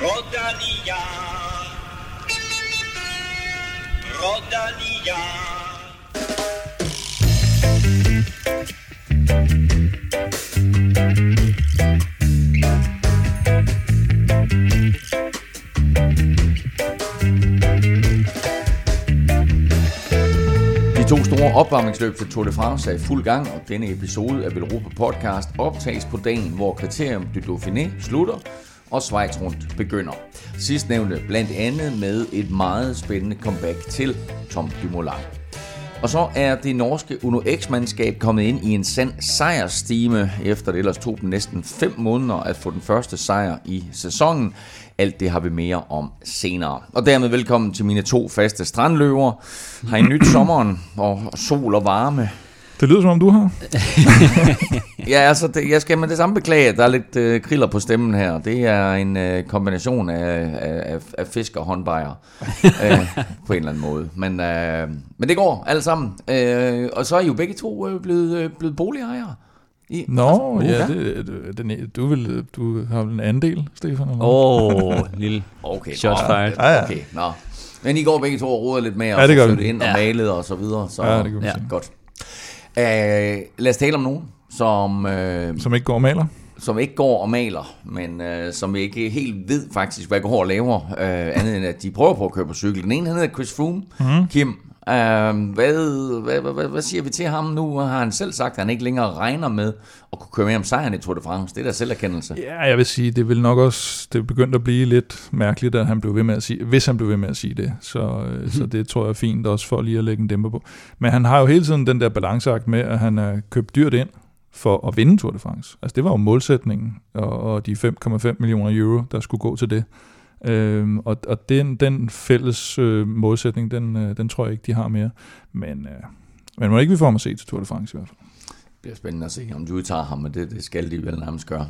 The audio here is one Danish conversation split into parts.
Rodania. Rodania. De to store opvarmningsløb til Tour de France er i fuld gang, og denne episode af Velropa Podcast optages på dagen, hvor kriterium du Dauphiné slutter, og Schweiz rundt begynder. Sidstnævnte blandt andet med et meget spændende comeback til Tom Dumoulin. Og så er det norske Uno X-mandskab kommet ind i en sand sejrstime, efter det ellers tog dem næsten 5 måneder at få den første sejr i sæsonen. Alt det har vi mere om senere. Og dermed velkommen til mine to faste strandløver. Har I nyt sommeren og sol og varme? Det lyder som om du har. Ja, altså, det, jeg skal med det samme beklage, at der er lidt øh, kriller på stemmen her. Det er en øh, kombination af, af, af, fisk og håndbejer, øh, på en eller anden måde. Men, øh, men det går alle sammen. Øh, og så er I jo begge to øh, blevet, øh, blevet boligejere. I, Nå, altså, ja, det, det, den, du, vil, du har vel en andel, Stefan? Eller? Åh, oh, lille Okay, shots fired. Ja, ja. Okay, nå. Men I går begge to og roder lidt med Ja, at det vi. flyttet ind og Ja. malet og så videre. Så, Ja, det kan Ja. Godt. Øh, lad os tale om nogen, som, øh, Som ikke går og maler? som ikke går og maler, men øh, som ikke helt ved faktisk, hvad går og laver, øh, andet end at de prøver på at køre på cykel. Den ene, han hedder Chris Froome. Mm. Kim, øh, hvad, hvad, hvad, hvad, hvad siger vi til ham nu? Har han selv sagt, at han ikke længere regner med at kunne køre med om sejren i Tour de France? Det er da selverkendelse. Ja, jeg vil sige, det vil nok også, det er begyndt at blive lidt mærkeligt, at han blev ved med at sige, hvis han blev ved med at sige det. Så, øh, så det tror jeg er fint også for lige at lægge en dæmper på. Men han har jo hele tiden den der balanceakt med, at han er købt dyrt ind for at vinde Tour de France. Altså det var jo målsætningen, og, og de 5,5 millioner euro, der skulle gå til det. Øhm, og og den, den fælles øh, målsætning, den, øh, den tror jeg ikke, de har mere. Men, øh, men må ikke vi får ham at se til Tour de France i hvert fald. Det bliver spændende at se, om de udtager ham, men det, det skal de vel nærmest gøre.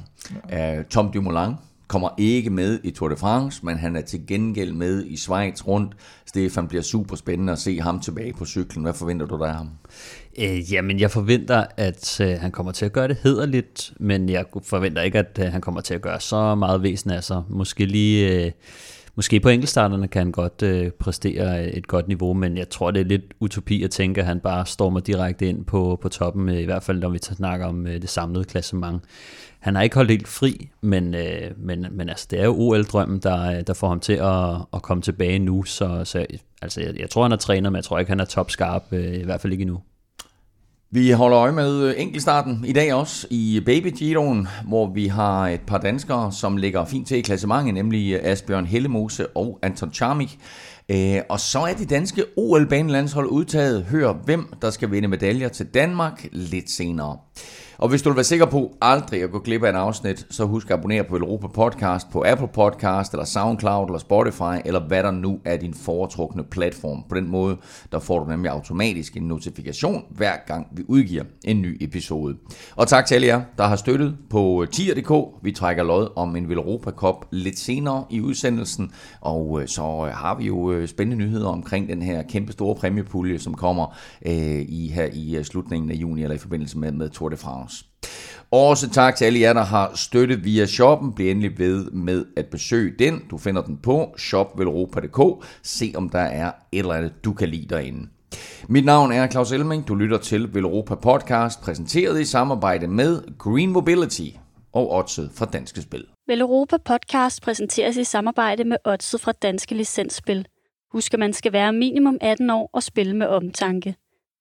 Ja. Uh, Tom Dumoulin kommer ikke med i Tour de France, men han er til gengæld med i Schweiz rundt. Stefan bliver super spændende at se ham tilbage på cyklen. Hvad forventer du der af ham? Øh, jamen, jeg forventer, at øh, han kommer til at gøre det hederligt, men jeg forventer ikke, at øh, han kommer til at gøre så meget væsen af sig. Måske lige... Øh, Måske på enkeltstarterne kan han godt øh, præstere et godt niveau, men jeg tror, det er lidt utopi at tænke, at han bare stormer direkte ind på, på toppen, øh, i hvert fald når vi snakker om øh, det samlede klassement. Han har ikke holdt helt fri, men, øh, men, men altså, det er jo OL-drømmen, der, øh, der får ham til at, at komme tilbage nu, så, så altså, jeg, jeg tror, han er træner, men jeg tror ikke, han er topskarp, øh, i hvert fald ikke endnu. Vi holder øje med enkelstarten enkeltstarten i dag også i Baby Giroen, hvor vi har et par danskere, som ligger fint til i klassementet, nemlig øh, Asbjørn Hellemose og Anton Charmik. Øh, og så er de danske OL-banelandshold udtaget. Hør, hvem der skal vinde medaljer til Danmark lidt senere. Og hvis du vil være sikker på aldrig at gå glip af en afsnit, så husk at abonnere på Europa Podcast på Apple Podcast, eller SoundCloud, eller Spotify, eller hvad der nu er din foretrukne platform. På den måde, der får du nemlig automatisk en notifikation, hver gang vi udgiver en ny episode. Og tak til alle jer, der har støttet på tier.dk. Vi trækker lod om en Europa Cup lidt senere i udsendelsen, og øh, så øh, har vi jo øh, spændende nyheder omkring den her kæmpe store præmiepulje, som kommer øh, i her i slutningen af juni, eller i forbindelse med, med Tour de France. Også tak til alle jer, der har støttet via shoppen. Bliv endelig ved med at besøge den. Du finder den på shopvelropa.dk. Se om der er et eller andet, du kan lide derinde. Mit navn er Claus Elming. Du lytter til Velropa Podcast, præsenteret i samarbejde med Green Mobility og Odset fra Danske Spil. Veleuropa Podcast præsenteres i samarbejde med Odset fra Danske Licensspil. Husk, at man skal være minimum 18 år og spille med omtanke.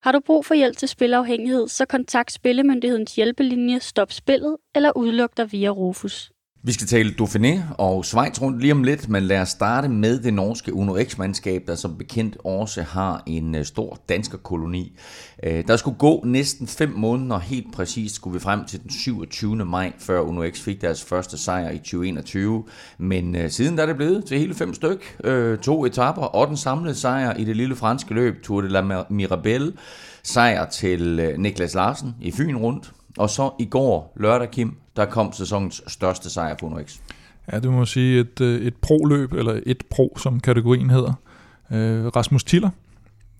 Har du brug for hjælp til spilafhængighed, så kontakt Spillemyndighedens hjælpelinje Stop Spillet eller udluk dig via Rufus. Vi skal tale Dauphiné og Schweiz rundt lige om lidt, men lad os starte med det norske Uno X-mandskab, der som bekendt også har en øh, stor dansk koloni. Øh, der skulle gå næsten fem måneder, helt præcist skulle vi frem til den 27. maj, før Uno X fik deres første sejr i 2021. Men øh, siden der er det blevet til hele fem styk, to etapper og den samlede sejr i det lille franske løb, Tour de la Mirabelle, sejr til Niklas Larsen i Fyn rundt, og så i går, lørdag Kim, der kom sæsonens største sejr på Uno X. Ja, det må sige et, øh, et pro-løb, eller et pro, som kategorien hedder. Øh, Rasmus Tiller,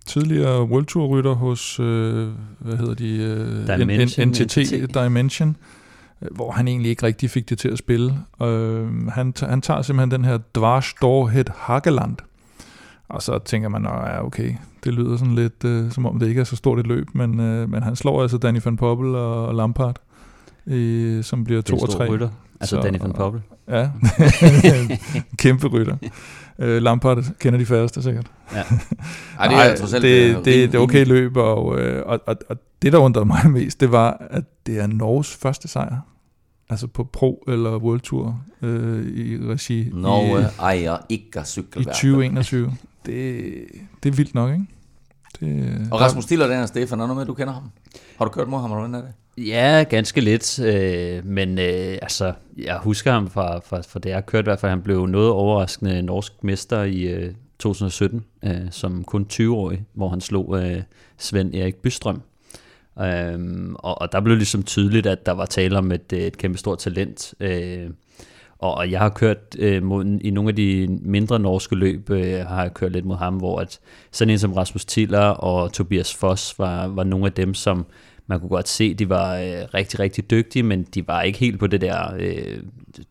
tidligere World Tour rytter hos, øh, hvad hedder de? Øh, Dimension, NTT NTT. Dimension. øh, hvor han egentlig ikke rigtig fik det til at spille. Øh, han, han tager simpelthen den her Dvarstorhet Hageland, og så tænker man, ja okay, det lyder sådan lidt, øh, som om det ikke er så stort et løb, men, øh, men han slår altså Danny van Poppel og, og Lampard, øh, som bliver 2 og 3. Rytter. Altså så, Danny van Poppel. Ja, kæmpe rytter. Øh, Lampard kender de færreste sikkert. Ja. Ej, det, er, trods alt, det, det, det er okay løb, og, øh, og, og, og det, der undrede mig mest, det var, at det er Norges første sejr. Altså på Pro eller World Tour øh, i regi. Norge i, ejer ikke cykelværk. I 2021. Det, det er vildt nok, ikke? Det, og Rasmus Stiller, den er Stefan, er noget med, du kender ham? Har du kørt mod ham, eller hvordan er det? Ja, ganske lidt, øh, men øh, altså, jeg husker ham fra, fra, fra det, jeg kørte i hvert fald. Han blev noget overraskende norsk mester i øh, 2017, øh, som kun 20-årig, hvor han slog øh, Svend Erik Bystrøm. Øhm, og, og der blev ligesom tydeligt, at der var tale om et, øh, et kæmpe stort talent. Øh, og, og jeg har kørt øh, mod, i nogle af de mindre norske løb, øh, har jeg kørt lidt mod ham, hvor at sådan en som Rasmus Tiller og Tobias Foss var, var nogle af dem, som man kunne godt se, de var øh, rigtig, rigtig dygtige, men de var ikke helt på det der øh,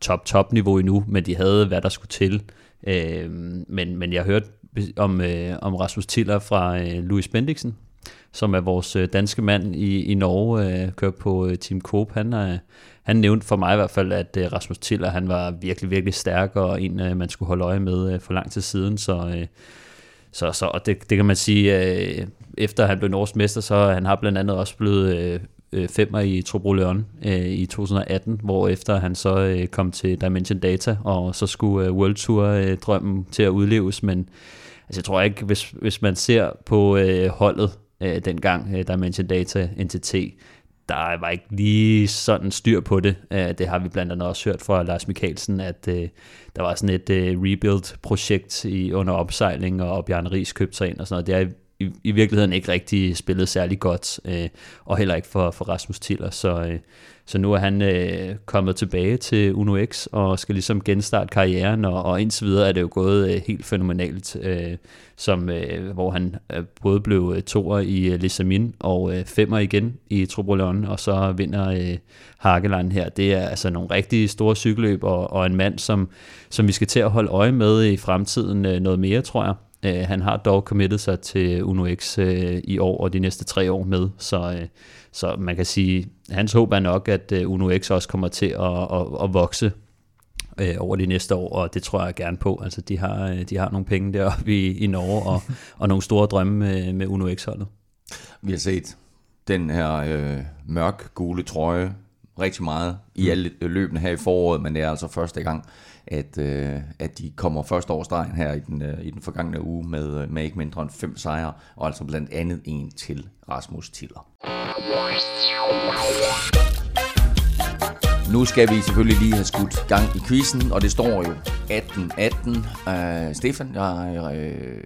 top-top-niveau endnu, men de havde, hvad der skulle til. Øh, men, men jeg hørte om, øh, om Rasmus Tiller fra øh, Louis Bendiksen, som er vores øh, danske mand i, i Norge, øh, kører på øh, Team Coop. Han, øh, han nævnte for mig i hvert fald, at øh, Rasmus Tiller han var virkelig, virkelig stærk, og en, øh, man skulle holde øje med øh, for lang tid siden, så... Øh, så, så og det, det kan man sige, øh, efter han blev norsk mester, så han har blandt andet også blevet øh, øh femmer i Trobro Leon øh, i 2018, hvor efter han så øh, kom til Dimension Data, og så skulle øh, World Tour øh, drømmen til at udleves, men altså, jeg tror ikke, hvis, hvis man ser på øh, holdet øh, dengang, øh, Dimension Data NTT, der var ikke lige sådan styr på det. Øh, det har vi blandt andet også hørt fra Lars Mikkelsen, at øh, der var sådan et øh, rebuild-projekt i, under opsejling, og Bjarne Ries købte sig ind og sådan noget. Det er i, i virkeligheden ikke rigtig spillet særlig godt, øh, og heller ikke for, for Rasmus Tiller. Så, øh, så nu er han øh, kommet tilbage til Uno X og skal ligesom genstarte karrieren, og, og indtil videre er det jo gået øh, helt fænomenalt, øh, som, øh, hvor han øh, både blev øh, toer i øh, Lissamin og øh, femmer igen i Trobolon, og så vinder øh, Hageland her. Det er altså nogle rigtig store cykelløb, og, og en mand, som, som vi skal til at holde øje med i fremtiden øh, noget mere, tror jeg. Øh, han har dog committet sig til Uno X øh, i år og de næste tre år med, så, øh, så man kan sige, hans håb er nok, at øh, Uno X også kommer til at, at, at vokse øh, over de næste år, og det tror jeg gerne på. Altså, de har, øh, de har nogle penge deroppe i, i Norge, og, og nogle store drømme med, med Uno X-holdet. Vi har set den her øh, mørk gule trøje rigtig meget i mm. alle løbene her i foråret, men det er altså første gang, at, øh, at de kommer først over stregen her i den, øh, i den forgangne uge med, øh, med ikke mindre end fem sejre, og altså blandt andet en til Rasmus Tiller. Nu skal vi selvfølgelig lige have skudt gang i quizzen, og det står jo 18-18. Uh, Stefan, jeg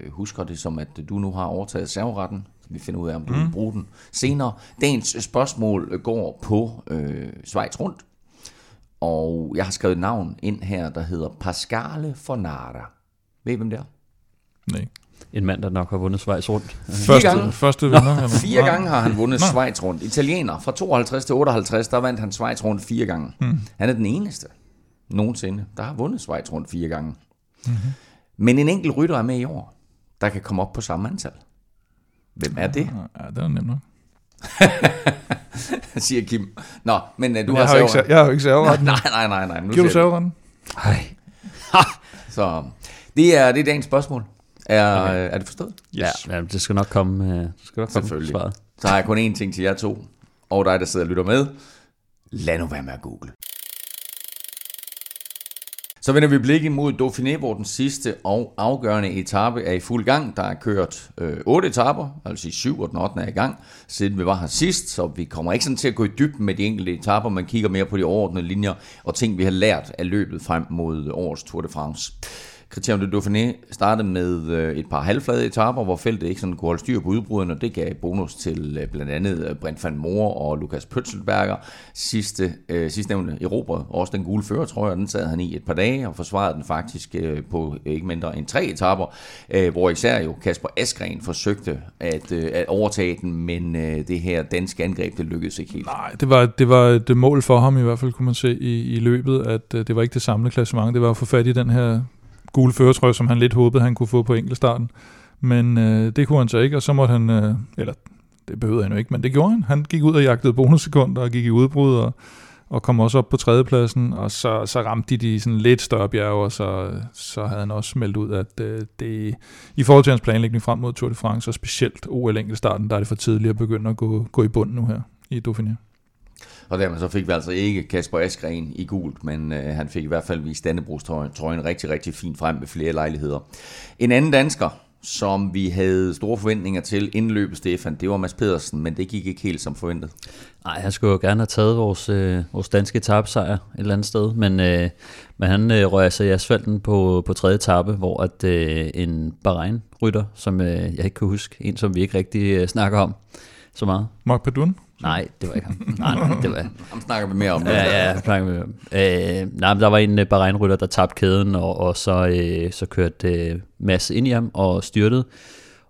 uh, husker det som, at du nu har overtaget serveretten. Vi finder ud af, om du mm. vil bruge den senere. Dagens spørgsmål går på uh, Schweiz rundt. Og jeg har skrevet et navn ind her, der hedder Pascale Fornara. Ved I, hvem det er? Nej. En mand, der nok har vundet Schweiz rundt. Første, gange. første vinder. Nå, fire Nå. gange har han vundet Nå. Schweiz rundt. Italiener fra 52 til 58, der vandt han Schweiz rundt fire gange. Hmm. Han er den eneste nogensinde, der har vundet Schweiz rundt fire gange. Mm-hmm. Men en enkelt rytter er med i år, der kan komme op på samme antal. Hvem er det? Ja, det er nemt nok. siger Kim. Nå, men uh, du jeg har, har ikke, Jeg har jo ikke serveretten. Nej, nej, nej. nej. Nu Giver du serveretten? Nej. Så det er, det er dagens spørgsmål. Er, okay. er det forstået? Yes. Ja, ja, det skal nok komme, uh, det skal nok komme Selvfølgelig. svaret. Så har jeg kun én ting til jer to, og dig, der sidder og lytter med. Lad nu være med at google. Så vender vi blikket mod Dauphiné, hvor den sidste og afgørende etape er i fuld gang. Der er kørt øh, 8 etaper, altså i 7 og den 8. er i gang, siden vi var her sidst, så vi kommer ikke sådan til at gå i dybden med de enkelte etaper, man kigger mere på de overordnede linjer og ting, vi har lært af løbet frem mod årets Tour de France. Criterium de Dauphiné startede med øh, et par halvflade etaper, hvor feltet ikke sådan kunne holde styr på udbruden, og det gav bonus til øh, blandt andet øh, Brent van Moor og Lukas Pøtselberger. Sidste, øh, sidste nævnte Europa, også den gule fører, tror jeg, den sad han i et par dage og forsvarede den faktisk øh, på ikke mindre end tre etaper, øh, hvor især jo Kasper Askren forsøgte at, øh, at overtage den, men øh, det her danske angreb, det lykkedes ikke helt. Nej, det var, det var et mål for ham i hvert fald, kunne man se i, i løbet, at øh, det var ikke det samlede klassement, det var at få fat i den her gule føretrøje, som han lidt håbede, han kunne få på enkeltstarten. Men øh, det kunne han så ikke, og så måtte han, øh, eller det behøvede han jo ikke, men det gjorde han. Han gik ud og jagtede bonussekunder og gik i udbrud og, og kom også op på tredjepladsen, og så, så ramte de de sådan lidt større bjerge, og så, så havde han også meldt ud, at øh, det i forhold til hans planlægning frem mod Tour de France, og specielt OL enkeltstarten, der er det for tidligt at begynde at gå, gå i bund nu her i Dauphiné. Og dermed så fik vi altså ikke Kasper Askren i gult, men øh, han fik i hvert fald vist Dannebrogstrøjen rigtig, rigtig fint frem ved flere lejligheder. En anden dansker, som vi havde store forventninger til inden løbet, Stefan, det var Mads Pedersen, men det gik ikke helt som forventet. Nej, han skulle jo gerne have taget vores, øh, vores danske etappesejr et eller andet sted, men, øh, men han øh, røg sig i asfalten på, på tredje etape, hvor at, øh, en Bahrein-rytter, som øh, jeg ikke kan huske, en som vi ikke rigtig øh, snakker om så meget. Mark Padun? Nej, det var ikke ham. Nej, nej, det var... Ham snakker vi mere om. Ja, ja, ja snakker vi om. Øh, nej, men der var en uh, Bahrein-rytter, der tabte kæden, og, og så, øh, så kørte øh, Mads ind i ham og styrtede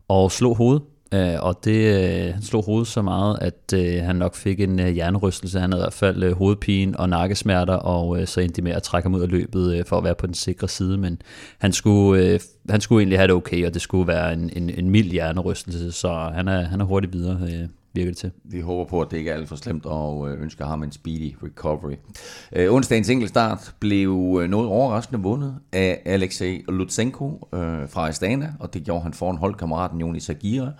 og slog hovedet. Øh, og det, øh, han slog hovedet så meget, at øh, han nok fik en øh, hjernerystelse. Han havde i hvert fald øh, hovedpine og nakkesmerter, og øh, så endte de med at trække ham ud af løbet øh, for at være på den sikre side. Men han skulle, øh, han skulle egentlig have det okay, og det skulle være en, en, en mild hjernerystelse, så han er, han er hurtigt videre. Øh virker det til. Vi håber på, at det ikke er alt for slemt, og øh, ønsker ham en speedy recovery. Øh, onsdagens enkeltstart blev øh, noget overraskende vundet af Alexei Lutsenko øh, fra Astana, og det gjorde han foran holdkammeraten Joni Sagira.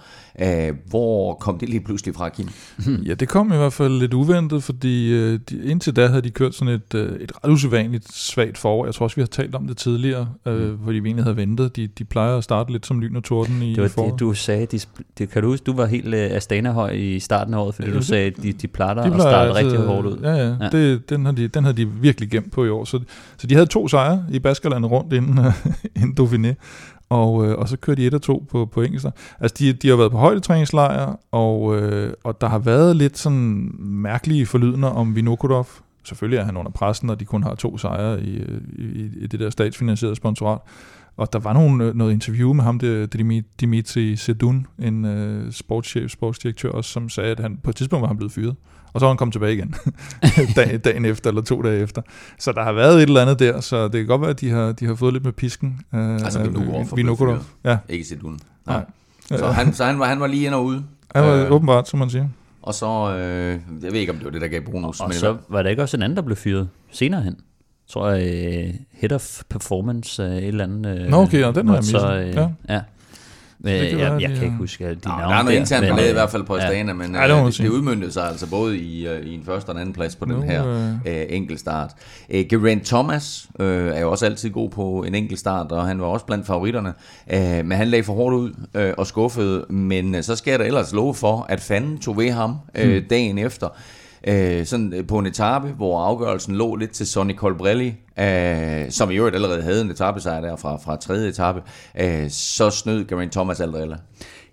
Øh, hvor kom det lige pludselig fra, Kim? Ja, det kom i hvert fald lidt uventet, fordi øh, de, indtil da havde de kørt sådan et, øh, et ret usædvanligt svagt forår. Jeg tror også, vi har talt om det tidligere, øh, mm. fordi vi egentlig havde ventet. De, de plejer at starte lidt som lyn og torden i Det var foråret. det, du sagde. De, det, kan du huske, du var helt øh, Astana-høj i starten af året, fordi Ja, du det- sagde, at de, de plejer at starte altid- rigtig hårdt ud. Ja, ja. Ja. Det, den, har de, den havde de virkelig gemt på i år. Så, så de havde to sejre i Baskerlandet rundt inden, inden Dauphiné. Og, øh, og så kørte de et og to på, på engelsk. Altså, de, de har været på højdetræningslejr, og, øh, og der har været lidt sådan mærkelige forlydender om Vinokurov. Selvfølgelig er han under pressen, og de kun har to sejre i, øh, i, i det der statsfinansierede sponsorat. Og der var nogle, øh, noget interview med ham, det, Dimi- Dimitri Sedun, en øh, sportschef, sportsdirektør også, som sagde, at han på et tidspunkt var han blevet fyret. Og så var han kommet tilbage igen, dag, dagen efter eller to dage efter. Så der har været et eller andet der, så det kan godt være, at de har, de har fået lidt med pisken. Øh, Altså, Vinokurov for Vinokurov. Ja, Ikke set uden. Nej. Så, han, så han, var, han var lige ind og ude. han var Øh, øh. åbenbart, som man siger. Og så, øh, jeg ved ikke, om det var det, der gav bonus. Og men så var der ikke også en anden, der blev fyret senere hen. Tror jeg, uh, Head of Performance, uh, et eller andet. Uh, Nå, okay, ja, den har jeg så, misset. uh, Ja. ja. Men, det kan jeg, være, jeg de kan ikke huske alle de Nå, navne der er noget internt men, ballade i øh, hvert fald på ja. Astana, men Ja, det man øh, det, det udmyndtede sig altså både i, øh, i en første og en anden plads på den Nu, her øh, øh, enkeltstart. Øh, Geraint Thomas øh, er jo også altid god på en enkeltstart, og han var også blandt favoritterne. Øh, men han lagde for hårdt ud øh, og skuffede, men øh, så skal jeg da ellers love for, at fanden tog ved ham øh, Hmm. dagen efter. Øh, sådan øh, på en etape, hvor afgørelsen lå lidt til Sonny Colbrelli, øh, som i øvrigt allerede havde en etappesejr der fra, fra tredje etape, øh, så snød Geraint Thomas Aldrella.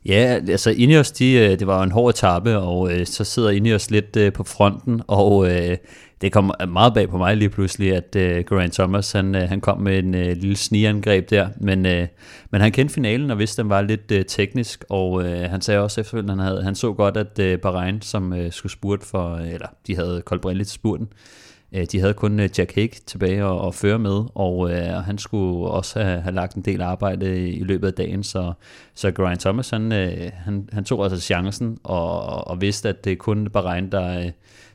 Ja, altså Ineos, de, øh, det var en hård etape, og øh, så sidder Ineos lidt øh, på fronten, og øh, det kom meget bag på mig lige pludselig, at øh, Geraint Thomas, han, øh, han kom med en øh, lille snigangreb der, men, øh, men han kendte finalen og vidste, at den var lidt øh, teknisk, og øh, han sagde også efterfølgende, han, havde, han så godt, at øh, Bahrain, som øh, skulle spurte for, øh, eller de havde Colbrelli til spurten, Øh, De havde kun øh, Jack Hick tilbage at, at føre med, og øh, han skulle også have, have lagt en del arbejde i løbet af dagen, så, så Geraint Thomas, han, øh, han, han tog altså chancen, og, og vidste, at det kun Bahrain, der øh,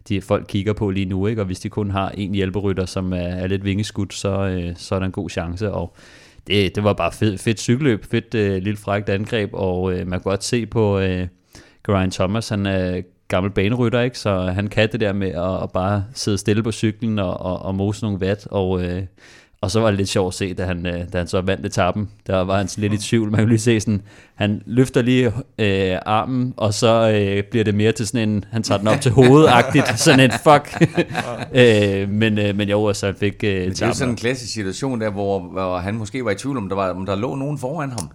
de folk kigger på lige nu, ikke? og hvis de kun har en hjælperytter, som er, er lidt vingeskudt, så, øh, så er der en god chance, og det, det var bare fed, fedt cykelløb, fedt øh, lille frækt angreb, og øh, man kan godt se på øh, Geraint Thomas, han er gammel banerytter, ikke? så han kan det der med at, at bare sidde stille på cyklen og, og, og mose nogle vat, og, øh, og så var det lidt sjovt at se, da han, øh, da han så vandt etappen. Der var han lidt i tvivl. Man kan lige se sådan, han løfter lige øh, armen, og så øh, bliver det mere til sådan en, han tager den op til hovedet-agtigt, sådan en fuck. øh, men, øh, men jo, så han fik øh, Det er jo sådan en klassisk situation der, hvor, hvor han måske var i tvivl om, der, var, om der lå nogen foran ham.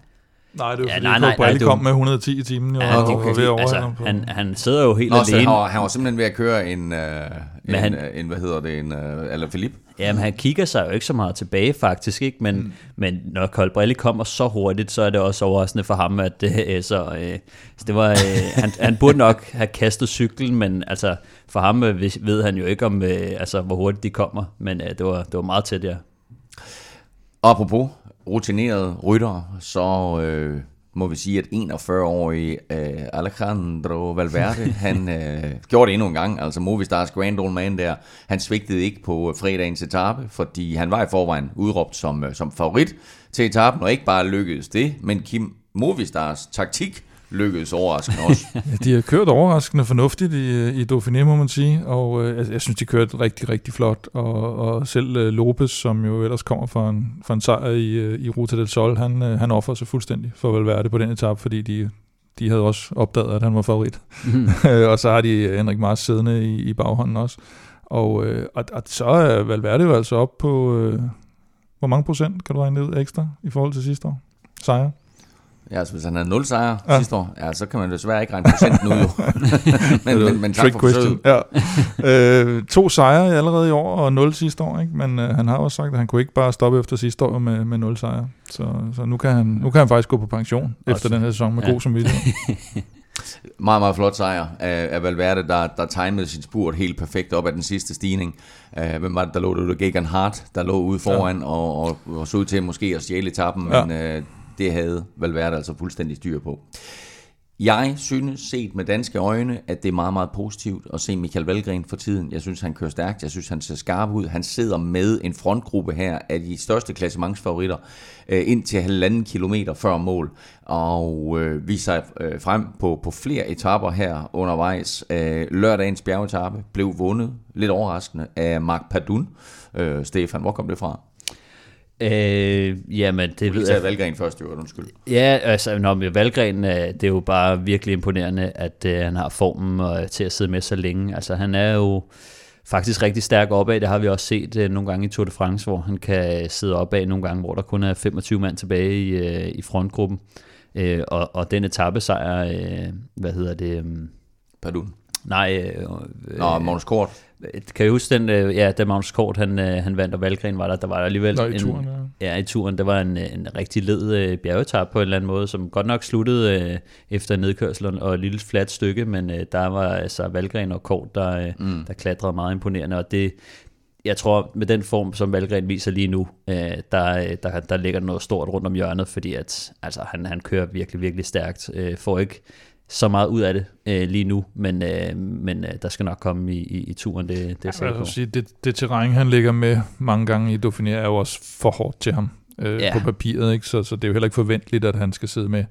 Nej, det er jo Ja, fordi, nej, nej, nej, det kom med 110 i timen, jo, Ja, og okay. ved altså, han, han sidder jo helt Nå, så han alene. var, han var simpelthen ved at køre en, øh, en, han- øh, en hvad hedder det, en, øh, eller Philip. Jamen, han kigger sig jo ikke så meget tilbage faktisk, ikke? Men, mm. men når Colbrelli kommer så hurtigt, så er det også overraskende for ham, at øh, så, øh, så det var, øh, han, han burde nok have kastet cyklen, men altså for ham øh, ved- ved han jo ikke om, øh, altså, hvor hurtigt de kommer, men øh, det, var, det var meget tæt, ja. Apropos rutinerede rytter, så øh, må vi sige, at 41-årige øh, Alejandro Valverde, han øh, gjorde det endnu en gang, altså Movistars Grand Old Man der, han svigtede ikke på fredagens etape, fordi han var i forvejen udråbt som, øh, som favorit til etappen, og ikke bare lykkedes det, men Kim Movistars taktik lykkedes overraskende også. De har kørt overraskende fornuftigt i, i Dauphiné, må man sige, og øh, altså, jeg synes, de kørte rigtig, rigtig flot, og, og selv øh, Lopez, som jo ellers kommer fra en, fra en sejr i, øh, i Ruta del Sol, han, øh, han offer sig fuldstændig for Valverde på den etape, fordi de, de havde også opdaget, at han var favorit. og så har de Henrik Mars siddende i, i baghånden også. Og, øh, og, og så er Valverde jo altså op på, øh, hvor mange procent kan du regne ud ekstra i forhold til sidste år? Sejre? Ja, altså hvis han havde 0 sejre Ja. sidste år, ja, så kan man desværre ikke regne procenten ud jo. men, men, men tak Trick for forsøget. Ja. øh, to sejre allerede i år, og 0 sidste år, ikke? men øh, han har også sagt, at han kunne ikke bare stoppe efter sidste år med, med 0 sejre. Så, så nu, kan han, nu kan han faktisk gå på pension Også- efter den her sæson med ja. god samvittighed. Meget, meget flot sejr af, af Valverde, der, der timede sin spurt helt perfekt op af den sidste stigning. Uh, hvem var det, der lå? Det var Gegan Hart, der lå ude foran ja. og, og, og så ud til måske at stjæle etappen, Ja. men uh, det havde Valverde altså fuldstændig styr på. Jeg synes, set med danske øjne, at det er meget, meget positivt at se Michael Valgren for tiden. Jeg synes, han kører stærkt. Jeg synes, han ser skarp ud. Han sidder med en frontgruppe her af de største klassementsfavoritter øh, ind til halvanden kilometer før mål. Og øh, viser øh, frem på, på flere etapper her undervejs. Øh, lørdagens bjergetappe blev vundet, lidt overraskende, af Mark Padun. Øh, Stefan, hvor kom det fra? Øh, jamen, det ved jeg. Valgren først, jo, undskyld. Ja, altså, når med Valgren, øh, det er jo bare virkelig imponerende, at øh, han har formen og, til at sidde med så længe. Altså, han er jo faktisk rigtig stærk opad. Det har vi også set øh, nogle gange i Tour de France, hvor han kan sidde opad nogle gange, hvor der kun er 25 mand tilbage i, øh, i frontgruppen. Øh, og, og den etappesejr, øh, hvad hedder det? Øh, Padun. nej, øh, Nå, Magnus Kort. Kan jeg huske den, øh, ja, da Magnus Kort han, øh, han vandt, og Valgren var der, der var der alligevel Nå, i en, turen, ja. Ja, i turen, der var en, en rigtig led øh, bjergetap på en eller anden måde, som godt nok sluttede øh, efter en nedkørsel og, et lille fladt stykke, men øh, der var altså Valgren og Kort, der, øh, mm. der klatrede meget imponerende, og det, jeg tror, med den form, som Valgren viser lige nu, øh, der, øh, der, der ligger noget stort rundt om hjørnet, fordi at, altså, han, han kører virkelig, virkelig stærkt. Øh, får ikke så meget ud af det øh, lige nu, men, øh, men øh, der skal nok komme i, i, i turen, det, det er jeg på. sige, det, det terræn, han ligger med mange gange i Dauphiné, er jo også for hårdt til ham øh, Ja. på papiret, ikke? Så, så det er jo heller ikke forventeligt, at han skal sidde med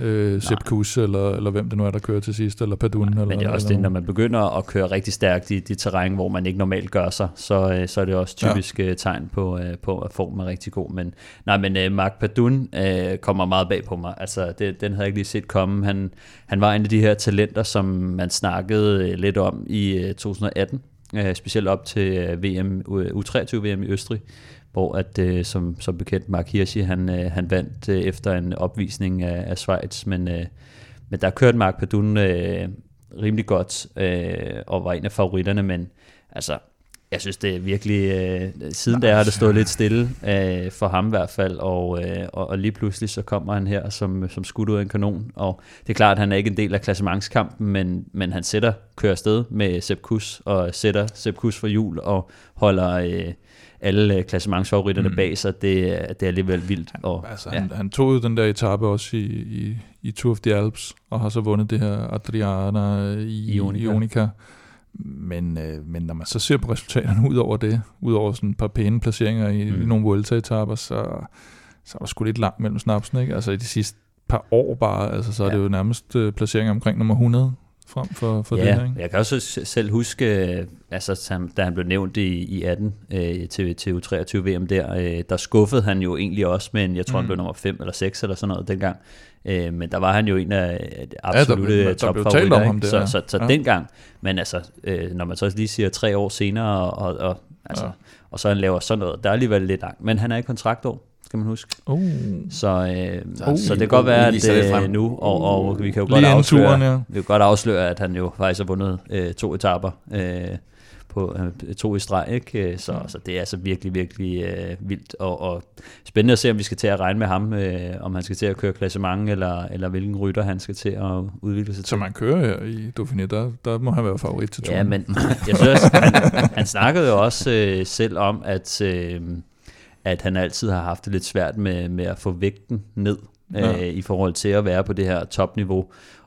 øh, Sepp Kuss, eller, eller hvem det nu er, der kører til sidst, eller Padun. Eller, Men det er også eller det, når man begynder at køre rigtig stærkt i de terræn, hvor man ikke normalt gør sig, så, øh, så er det også typisk ja. tegn på, øh, på, at formen er rigtig god. Men, nej, men øh, Mark Padun øh, kommer meget bag på mig. Altså, det, den havde jeg ikke lige set komme. Han, han var en af de her talenter, som man snakkede øh, lidt om i øh, 2018, øh, specielt op til øh, VM, U23-VM i Østrig, hvor at, øh, som, som bekendt Mark Hirschi, han, øh, han vandt øh, efter en opvisning af, af Schweiz, men, øh, men der kørte Mark Padun øh, rimelig godt øh, og var en af favoritterne, men altså, jeg synes det er virkelig, øh, siden da har det stået lidt stille øh, for ham i hvert fald, og, øh, og, og lige pludselig så kommer han her som, som skudt ud af en kanon, og det er klart, at han er ikke en del af klassementskampen, men, men han sætter, kører afsted med Sepp Kuss, og sætter Sepp Kuss for jul, og holder øh, alle øh, klassementsfavoritterne mm. bag sig, det, er- det er alligevel vildt. Og, Altså, han, han tog jo den der etape også i, i, i Tour of the Alps, og har så vundet det her Adriana i Ionica. Ionica. Men, øh, men når man så ser på resultaterne ud over det, ud over sådan et par pæne placeringer i, Mm. nogle Vuelta-etapper, så, så er der sgu lidt langt mellem snapsen, ikke? Altså i de sidste par år bare, altså så er Ja. det jo nærmest øh, placeringer omkring nummer 100 frem for, for ja, det her. Ikke? jeg kan også selv huske, øh, altså, da han blev nævnt i, i 18 øh, til, til U23 VM der, øh, der skuffede han jo egentlig også, men jeg tror, mm. han blev nummer 5 eller 6 eller sådan noget dengang. Øh, men der var han jo en af de absolute ja, der, der blev talt om ham der, så, så, så ja. dengang, men altså, øh, når man så lige siger tre år senere, og, og, altså, ja. og så han laver sådan noget, der er alligevel lidt langt, men han er i kontraktår skal man huske. Uh. Så, øh, uh. så det kan godt være, at øh, nu, og, og vi kan jo godt afsløre, ja. vi kan godt afsløre, at han jo faktisk har vundet øh, to etaper øh, på øh, to i streg, ikke? Så, mm. så det er altså virkelig, virkelig øh, vildt og, og spændende at se, om vi skal til at regne med ham, øh, om han skal til at køre klassement, eller, eller hvilken rytter han skal til at udvikle sig til. Så man kører her i Dauphiné, der, der må han være favorit til turen. Ja, men jeg synes, han, han snakkede jo også øh, selv om, at... Øh, at han altid har haft det lidt svært med, med at få vægten ned ja. øh, i forhold til at være på det her topniveau.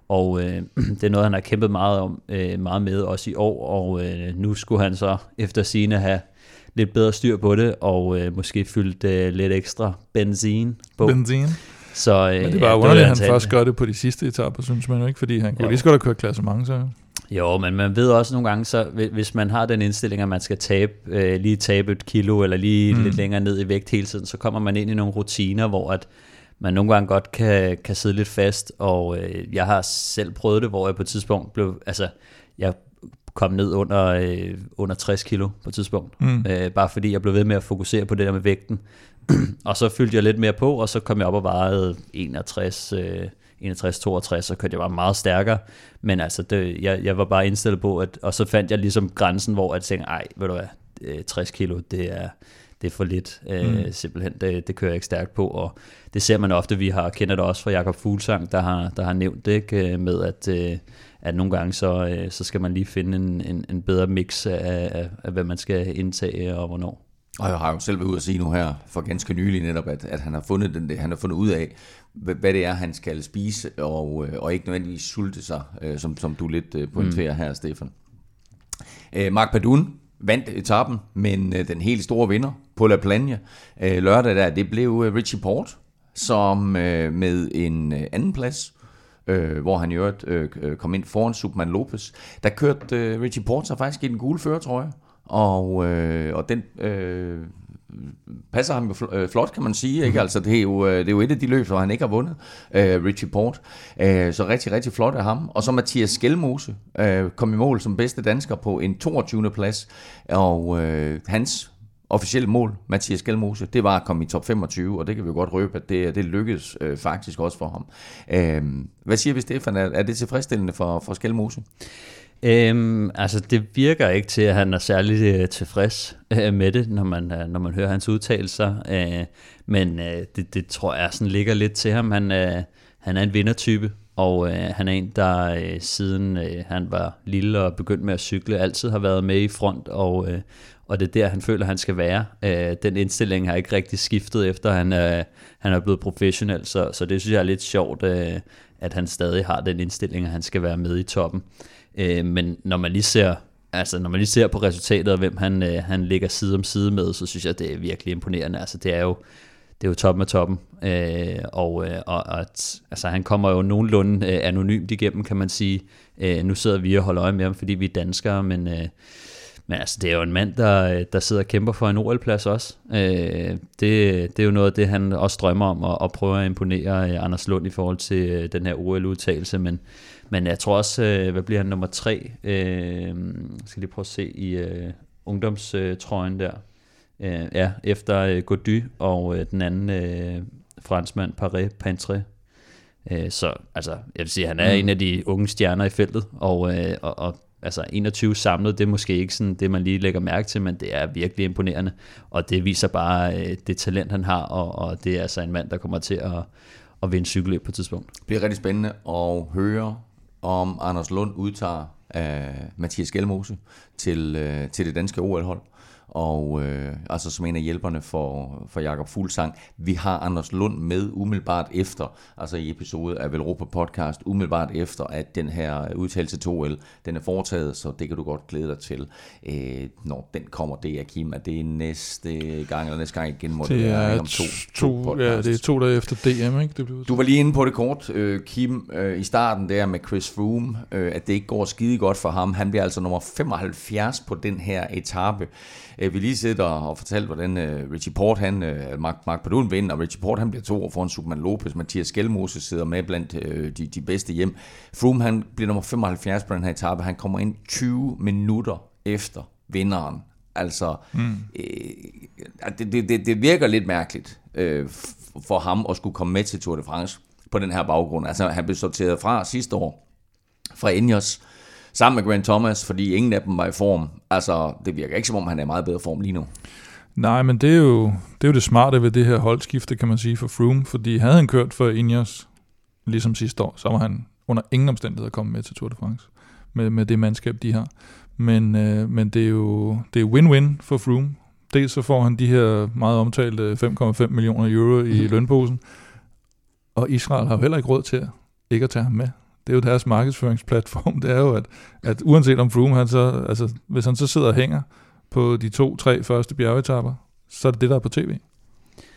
Og øh, det er noget, han har kæmpet meget, om, øh, meget med også i år, og øh, nu skulle han så efter sine have lidt bedre styr på det, og øh, måske fyldt øh, lidt ekstra benzin på. Benzin? Så, øh, Men det bare ja, underligt, at han først gør det på de sidste etaper, synes man jo ikke, fordi han kunne jo. lige så godt have kørt klassement, så... Jo, men man ved også nogle gange, så hvis man har den indstilling, at man skal tabe, øh, lige tabe et kilo, eller lige mm. lidt længere ned i vægt hele tiden, så kommer man ind i nogle rutiner, hvor at man nogle gange godt kan, kan sidde lidt fast, og øh, jeg har selv prøvet det, hvor jeg på et tidspunkt blev, altså, jeg kom ned under, øh, under 60 kilo på et tidspunkt, mm. øh, bare fordi jeg blev ved med at fokusere på det der med vægten, og så fyldte jeg lidt mere på, og så kom jeg op og vejede 61, øh, 61-62, så kørte jeg bare meget stærkere. Men altså, det, jeg, jeg var bare indstillet på, at, og så fandt jeg ligesom grænsen, hvor jeg tænkte, ej, ved du hvad, 60 øh, kilo, det er, det er for lidt. Øh, mm. Øh, simpelthen, det, det kører jeg ikke stærkt på, og det ser man ofte, vi har kender det også fra Jakob Fuglsang, der har, der har nævnt det, ikke? med at, øh, at nogle gange så, så skal man lige finde en, en, en bedre mix af, af, af, hvad man skal indtage og hvornår. Og jeg har jo selv været ude at sige nu her for ganske nylig netop, at, at han, har fundet den, han har fundet ud af, hvad det er, han skal spise, og, øh, og ikke nødvendigvis sulte sig, øh, som, som du lidt øh, pointerer mm. her, Stefan. Mark Padun vandt etappen, men øh, den helt store vinder på La Plagne øh, lørdag der, det blev øh, Richie Port, som med en anden plads, hvor han i øvrigt kom ind foran Superman Lopez, der kørte Richie Port sig faktisk i den gule føretrøje, og, øh, og den øh, passer ham jo øh, flot, kan man sige. Ikke? Mhm. Altså, det, er jo, øh, det er jo et af de løb, hvor han ikke har vundet, øh, Richie Port. Øh, så rigtig, rigtig flot af ham. Og så Mathias Skelmose øh, kom i mål som bedste dansker på en 22. plads. Og øh, hans officielle mål, Mathias Skelmose, det var at komme i top 25, og det kan vi jo godt røbe, at det, det lykkedes øh, faktisk også for ham. Øh, hvad siger vi, Stefan? Er, er det tilfredsstillende for, for Skelmose? Øhm, altså det virker ikke til, at han er særlig øh, tilfreds øh, med det, når man, øh, når man hører hans udtalelser. Øh, men øh, det, det tror jeg sådan ligger lidt til ham. Han, øh, han er en vindertype, og øh, han er en, der øh, siden øh, han var lille og begyndte med at cykle, altid har været med i front, og, øh, og det er der, han føler, han skal være. Øh, den indstilling har ikke rigtig skiftet, efter han, øh, han er blevet professionel, så, så det synes jeg er lidt sjovt, øh, at han stadig har den indstilling, at han skal være med i toppen. Øh, men når man lige ser altså når man lige ser på resultatet og hvem han, øh, han ligger side om side med, så synes jeg, det er virkelig imponerende. Altså det er jo, det er jo toppen af toppen. Øh, og, øh, og, at, altså, han kommer jo nogenlunde øh, anonymt igennem, kan man sige. Øh, nu sidder vi og holder øje med ham, fordi vi er danskere, men, øh, men altså, det er jo en mand, der, øh, der sidder og kæmper for en OL-plads også. Øh, det, det er jo noget af det, han også drømmer om, at, at prøve at imponere øh, Anders Lund i forhold til øh, den her OL-udtalelse, men men jeg tror også, øh, hvad bliver han nummer tre? Øh, skal lige prøve at se i øh, ungdomstrøjen der. Øh, ja, efter øh, Gody og øh, den anden øh, franskmand, Paré Pantré. Øh, så altså, jeg vil sige, han er mm. en af de unge stjerner i feltet, og, øh, og, og altså 21 samlet, det er måske ikke sådan det, man lige lægger mærke til, men det er virkelig imponerende, og det viser bare øh, det talent, han har, og, og det er altså en mand, der kommer til at, at vinde cykelløb på et tidspunkt. Det bliver rigtig spændende at høre om Anders Lund udtager øh, Mathias Gjelmose til, øh, til det danske OL-hold og øh, altså som en af hjælperne for, for Jakob Fuglsang. Vi har Anders Lund med umiddelbart efter, altså i episode af Velropa Podcast, umiddelbart efter, at den her udtalelse 2L, den er foretaget, så det kan du godt glæde dig til, øh, når den kommer. Det er Kim, at det er næste gang, eller næste gang igen, må det, Det være er om to, to, to ja, det er to dage efter DM, ikke? Det blev du var lige inde på det kort, øh, Kim, øh, i starten der med Chris Froome, øh, at det ikke går skide godt for ham. Han bliver altså nummer 75 på den her etape. Øh, vi lige sidder og fortalt, hvordan øh, Richie Port, han, øh, Mark, Mark Padun vinder, og Richie Port, han bliver to år foran Superman Lopez. Mathias Skelmose sidder med blandt øh, de, de bedste hjem. Froome, han bliver nummer 75 på den her etape. Han kommer ind 20 minutter efter vinderen. Altså, mm. øh, det, det, det, virker lidt mærkeligt øh, for ham at skulle komme med til Tour de France på den her baggrund. Altså, han blev sorteret fra sidste år fra Ineos, sammen med Grant Thomas, fordi ingen af dem var i form. Altså, det virker ikke som om, han er i meget bedre form lige nu. Nej, men det er, jo, det er jo det smarte ved det her holdskifte, kan man sige, for Froome, fordi havde han kørt for Ineos, ligesom sidste år, så var han under ingen omstændigheder kommet med til Tour de France, med, med det mandskab, de har. Men, øh, men det er jo det er win-win for Froome. Dels så får han de her meget omtalte 5,5 millioner euro i Mhm. lønposen, og Israel har jo heller ikke råd til ikke at tage ham med. Det er jo deres markedsføringsplatform. Det er jo, at, at uanset om Froome, han så, altså, hvis han så sidder og hænger på de to-tre første bjergetapper, så er det det, der er på tv.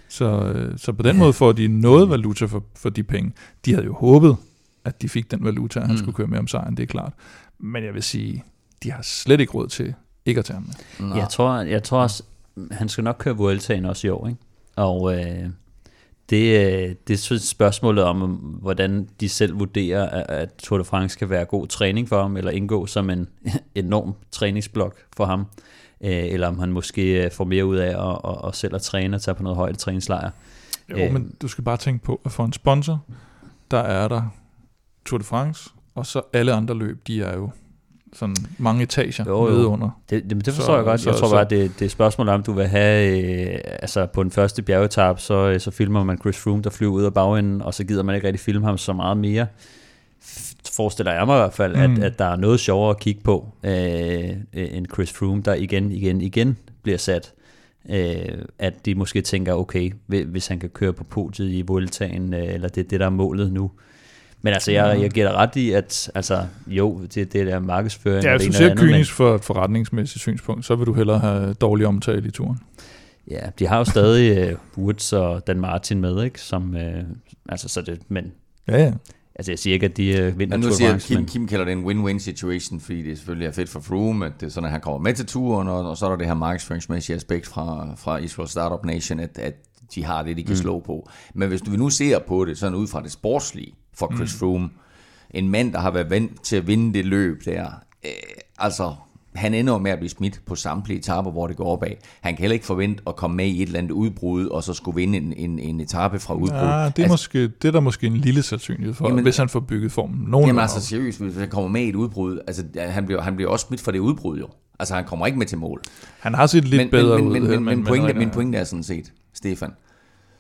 Så, øh, så på den Ja. måde får de noget valuta for, for de penge. De havde jo håbet, at de fik den valuta, at han Mm. skulle køre med om sejren, det er klart. Men jeg vil sige, de har slet ikke råd til ikke at tage ham med. Jeg tror, jeg tror også, han skal nok køre Vueltaen også i år, ikke? Og øh, det, øh, det er spørgsmålet om, hvordan de selv vurderer, at, Tour de France skal være god træning for ham, eller indgå som en enorm træningsblok for ham, øh, eller om han måske øh, får mere ud af at, at, at selv at træne og tage på noget højde træningslejr. Jo, Øh. men du skal bare tænke på, at for en sponsor, der er der Tour de France, og så alle andre løb, de er jo sådan mange etager Jo, jo. nede under. Det, det, det Så- forstår jeg godt. Jeg så- tror så- bare, det, det er et spørgsmål om, du vil have, øh, altså på den første bjergetap, så, øh, så filmer man Chris Froome, der flyver ud af bagenden, og så gider man ikke rigtig filme ham så meget mere. Forestiller jeg mig i hvert fald, mm. At, at der er noget sjovere at kigge på, øh, end Chris Froome, der igen, igen, igen bliver sat. Øh, at de måske tænker, okay, hvi- hvis han kan køre på podiet i Vueltaen, øh, eller det er det, der er målet nu. Men altså, jeg, jeg giver dig ret i, at altså, jo, det, det er markedsføring. Ja, hvis det du ser kynisk for et forretningsmæssigt synspunkt, så vil du hellere have dårlig omtale i turen. Ja, de har jo stadig uh, Woods og Dan Martin med, ikke? Som, uh, altså, så det, men Ja, ja. altså, jeg siger ikke, at de uh, vinder Men nu siger France, Kim, men Kim kalder det en win-win situation, fordi det selvfølgelig er fedt for Froome, at det er sådan, at han kommer med til turen, og, og så er der det her markedsføringsmæssige aspekt fra, fra Israel Startup Nation, at, at de har det, de kan mm. slå på. Men hvis du nu ser på det sådan ud fra det sportslige for Chris mm. Froome, en mand, der har været vant til at vinde det løb der, øh, altså han ender jo med at blive smidt på samtlige etaper, hvor det går opad. Han kan heller ikke forvente at komme med i et eller andet udbrud, og så skulle vinde en, en, en etape fra udbrud. ja det, er måske, det er der måske en lille sandsynlighed for, Jamen- hvis han får bygget formen. Nogen Jamen altså seriøst, hvis han kommer med i et udbrud, altså han bliver, han bliver også smidt for det udbrud jo. Altså han kommer ikke med til mål. han har set lidt men, bedre men, ud. men, her, men, men, pointe, men, min pointe er sådan set, Stefan,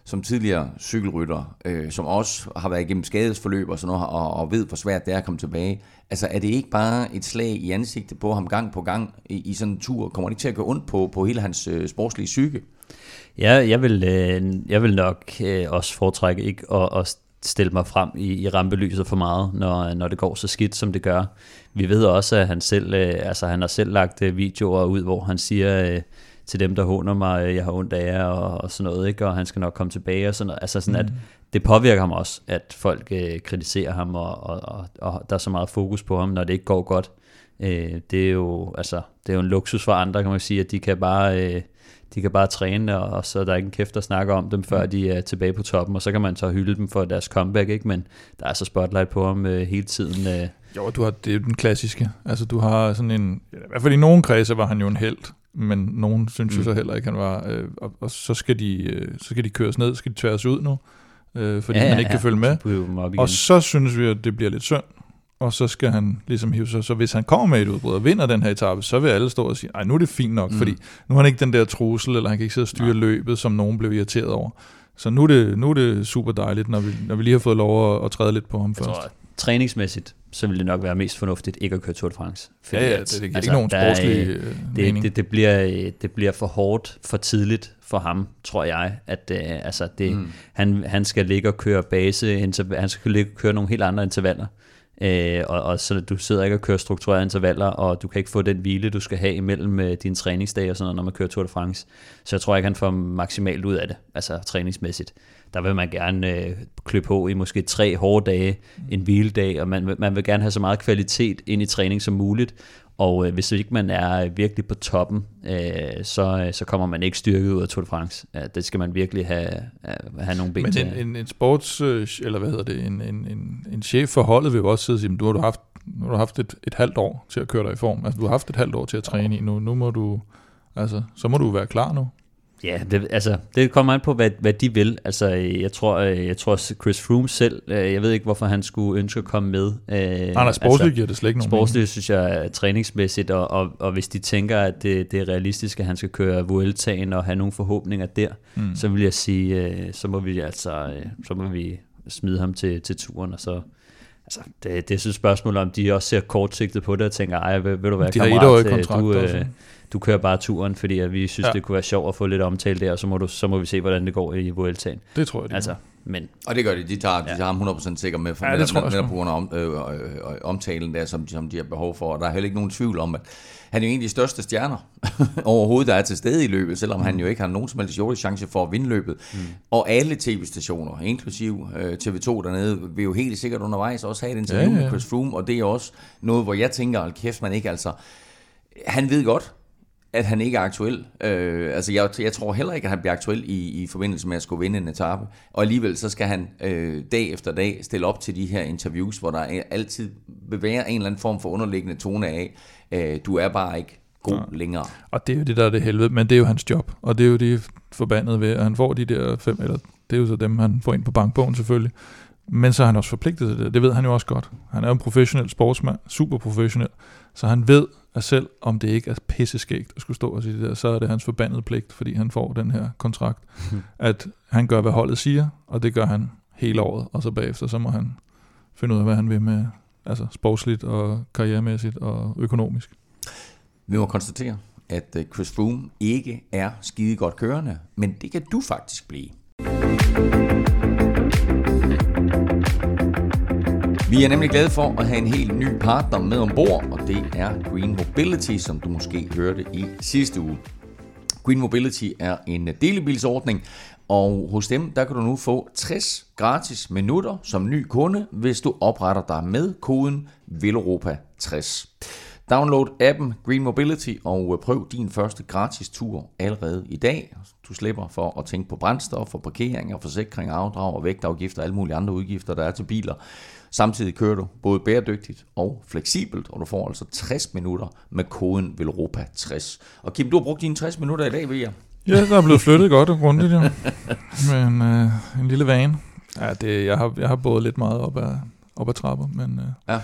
som tidligere cykelrytter, øh, som også har været igennem skadesforløb og sådan noget, og, og ved, hvor svært det er at komme tilbage. Altså er det ikke bare et slag i ansigtet på ham gang på gang i, i sådan en tur? Kommer det ikke til at gå ondt på, på hele hans øh, sportslige psyke? ja, jeg, vil, øh, jeg vil nok øh, også foretrække ikke at, at stille mig frem i, i rampelyset for meget, når, når det går så skidt, som det gør. Vi ved også, at han selv, øh, altså han har selv lagt øh, videoer ud, hvor han siger øh, til dem, der håner mig, øh, jeg har ondt af jer og, og sådan noget, ikke? og han skal nok komme tilbage og sådan noget. Altså sådan, mm. at det påvirker ham også, at folk øh, kritiserer ham, og, og, og, og der er så meget fokus på ham, når det ikke går godt. Øh, det er jo altså, det er jo en luksus for andre, kan man sige, at de kan bare... Øh, de kan bare træne, og, så er der ikke en kæft, der snakker om dem, før de er tilbage på toppen, og så kan man så hylde dem for deres comeback, ikke? men der er så spotlight på ham øh, hele tiden. Øh. Jo, du har, det er jo den klassiske. Altså, du har sådan en... I hvert fald i nogle kredse var han jo en held, men nogen synes mm. jo så heller ikke, han var... Øh, og, og så, skal de, øh, så skal de køres ned, skal de tværes ud nu, øh, fordi ja, ja, man ikke ja. kan følge med. Så. Og så synes vi, at det bliver lidt synd, og så skal han ligesom hive sig. Så hvis han kommer med et udbrud og vinder den her etape, så vil alle stå og sige, nej, nu er det fint nok, mm. fordi nu har han ikke den der trussel, eller han kan ikke sidde og styre Nej. løbet, som nogen blev irriteret over. Så nu er det, nu er det super dejligt, når vi, når vi lige har fået lov at, at træde lidt på ham Jeg først. tror, træningsmæssigt, så vil det nok være mest fornuftigt ikke at køre Tour de France. Fordi ja, ja, det, det giver altså, ikke nogen sportslig er, øh, det, det, det, bliver, det bliver for hårdt, for tidligt for ham, tror jeg, at uh, altså det, mm. han, han skal ligge og køre base, han skal ligge og køre nogle helt andre intervaller. Øh, og, og så du sidder ikke og kører strukturerede intervaller, og du kan ikke få den hvile, du skal have imellem øh, dine træningsdage og sådan noget, når man kører Tour de France. Så jeg tror ikke, han får maksimalt ud af det, altså træningsmæssigt. Der vil man gerne øh, klø på i måske tre hårde dage, en hviledag, og man, man vil gerne have så meget kvalitet ind i træning som muligt, og øh, hvis ikke man er virkelig på toppen, øh, så, øh, så kommer man ikke styrket ud af Tour de France. Ja, det skal man virkelig have, have nogle ben Men en, en, en sports, øh, eller hvad hedder det, en, en, en, en chef for holdet vil jo også sidde og sige, du har du haft, nu har du haft et, et halvt år til at køre dig i form. Altså du har haft et halvt år til at træne i nu. Nu må du, altså, så må du være klar nu. Ja, det, altså, det kommer an på, hvad, hvad de vil. Altså, jeg tror, øh, jeg tror Chris Froome selv, øh, jeg ved ikke, hvorfor han skulle ønske at komme med. Øh, nej, nej, sportsligt altså, giver det slet ikke nogen Sportsligt synes jeg er træningsmæssigt, og, og, og hvis de tænker, at det, det er realistisk, at han skal køre Vueltaen og have nogle forhåbninger der, mm. så vil jeg sige, så må vi altså, så må vi smide ham til, til turen, og så Altså, det, det er et spørgsmål om, de også ser kortsigtet på det og tænker, ej, vil, vil du være de kammerat, du, øh, du kører bare turen, fordi at vi synes, ja. det kunne være sjovt at få lidt omtale der, og så må, du, så må vi se, hvordan det går i Vueltaen. Det tror jeg, det altså, men, Og det gør de. De tager, ja. de tager ham 100% sikker med, for ja, det med, med, med på grund af om, øh, øh, øh, omtalen der, som, som de har behov for. Og der er heller ikke nogen tvivl om, at han er jo en af de største stjerner overhovedet, der er til stede i løbet, selvom mm. han jo ikke har nogen som helst chance for at vinde løbet. Mm. Og alle tv-stationer, inklusiv øh, TV2 dernede, vil jo helt sikkert undervejs også have et interview ja, ja. med Chris Froome, og det er også noget, hvor jeg tænker, at kæft, man ikke altså... Han ved godt, at han ikke er aktuel. Øh, altså jeg, jeg tror heller ikke, at han bliver aktuel i, i forbindelse med at skulle vinde en etape. Og alligevel så skal han øh, dag efter dag stille op til de her interviews, hvor der altid være en eller anden form for underliggende tone af, øh, du er bare ikke god ja. længere. Og det er jo det, der er det helvede, men det er jo hans job, og det er jo det forbandede ved, at han får de der fem, eller det er jo så dem, han får ind på bankbogen selvfølgelig, men så er han også forpligtet til det. Det ved han jo også godt. Han er en professionel sportsmand, super professionel, så han ved, at selv om det ikke er pisseskægt at skulle stå og sige det der, så er det hans forbandede pligt, fordi han får den her kontrakt, mm. at han gør, hvad holdet siger, og det gør han hele året, og så bagefter, så må han finde ud af, hvad han vil med altså sportsligt og karrieremæssigt og økonomisk. Vi må konstatere, at øh, Chris Froome ikke er skide godt kørende, men det kan du faktisk blive. Vi er nemlig glade for at have en helt ny partner med ombord, og det er Green Mobility, som du måske hørte i sidste uge. Green Mobility er en delebilsordning, og hos dem der kan du nu få 60 gratis minutter som ny kunde, hvis du opretter dig med koden VELOROPA60. Download appen Green Mobility og prøv din første gratis tur allerede i dag. Du slipper for at tænke på brændstof, og parkering, og forsikring, afdrag og vægtafgifter og alle mulige andre udgifter, der er til biler. Samtidig kører du både bæredygtigt og fleksibelt, og du får altså 60 minutter med koden VELOROPA60. Og Kim, du har brugt dine 60 minutter i dag, ved jeg. Ja, der er blevet flyttet godt og grundigt, ja. Men øh, en lille vane. Ja, det, jeg, har, jeg har både lidt meget op ad, op ad trapper, men... Øh, ja.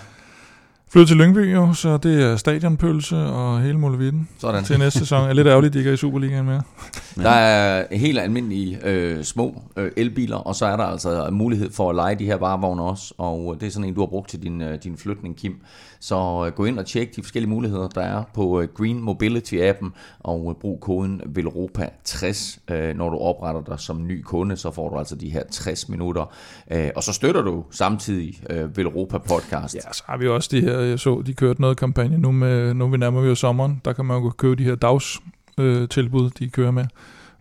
Flyttet til Lyngby jo, så det er stadionpølse og hele muligheden Sådan. til næste sæson. Er lidt ærgerligt, at de ikke er i Superligaen mere. Der er helt almindelige øh, små øh, elbiler, og så er der altså mulighed for at lege de her varevogne også, og det er sådan en, du har brugt til din, øh, din flytning, Kim. Så øh, gå ind og tjek de forskellige muligheder, der er på øh, Green Mobility-appen, og øh, brug koden VELROPA60, når du opretter dig som ny kunde, så får du altså de her 60 minutter. Og så støtter du samtidig VELROPA Podcast. Ja, så har vi også de her, jeg så, de kørte noget kampagne nu, med, nu vi nærmer vi jo sommeren, der kan man jo købe de her dags øh, tilbud, de kører med,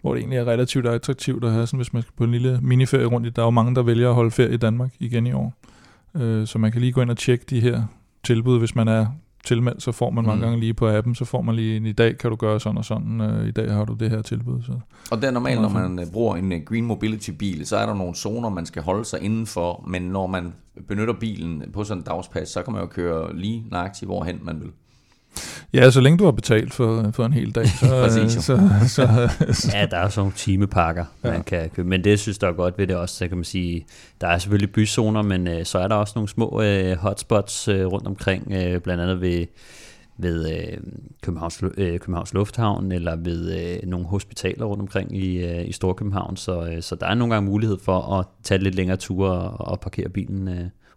hvor det egentlig er relativt attraktivt at have, sådan, hvis man skal på en lille miniferie rundt i. Der er jo mange, der vælger at holde ferie i Danmark igen i år. Øh, så man kan lige gå ind og tjekke de her tilbud, hvis man er tilmeldt, så får man mange mm. gange lige på appen, så får man lige, en, i dag kan du gøre sådan og sådan, øh, i dag har du det her tilbud. Så. Og det er normalt, når man øh, bruger en øh, Green Mobility bil, så er der nogle zoner, man skal holde sig indenfor, men når man benytter bilen på sådan en dagspas, så kan man jo køre lige nøjagtigt, hvorhen man vil. Ja, så længe du har betalt for, for en hel dag. Så, Præcis, så, så, så, ja, der er sådan nogle timepakker, ja. man kan købe. Men det synes jeg er godt ved det også, så kan man sige, der er selvfølgelig byzoner, men uh, så er der også nogle små uh, hotspots uh, rundt omkring, uh, blandt andet ved, ved uh, Københavns, uh, Københavns Lufthavn, eller ved uh, nogle hospitaler rundt omkring i, uh, i Storkøbenhavn. Så, uh, så der er nogle gange mulighed for at tage lidt længere ture og, og parkere bilen uh,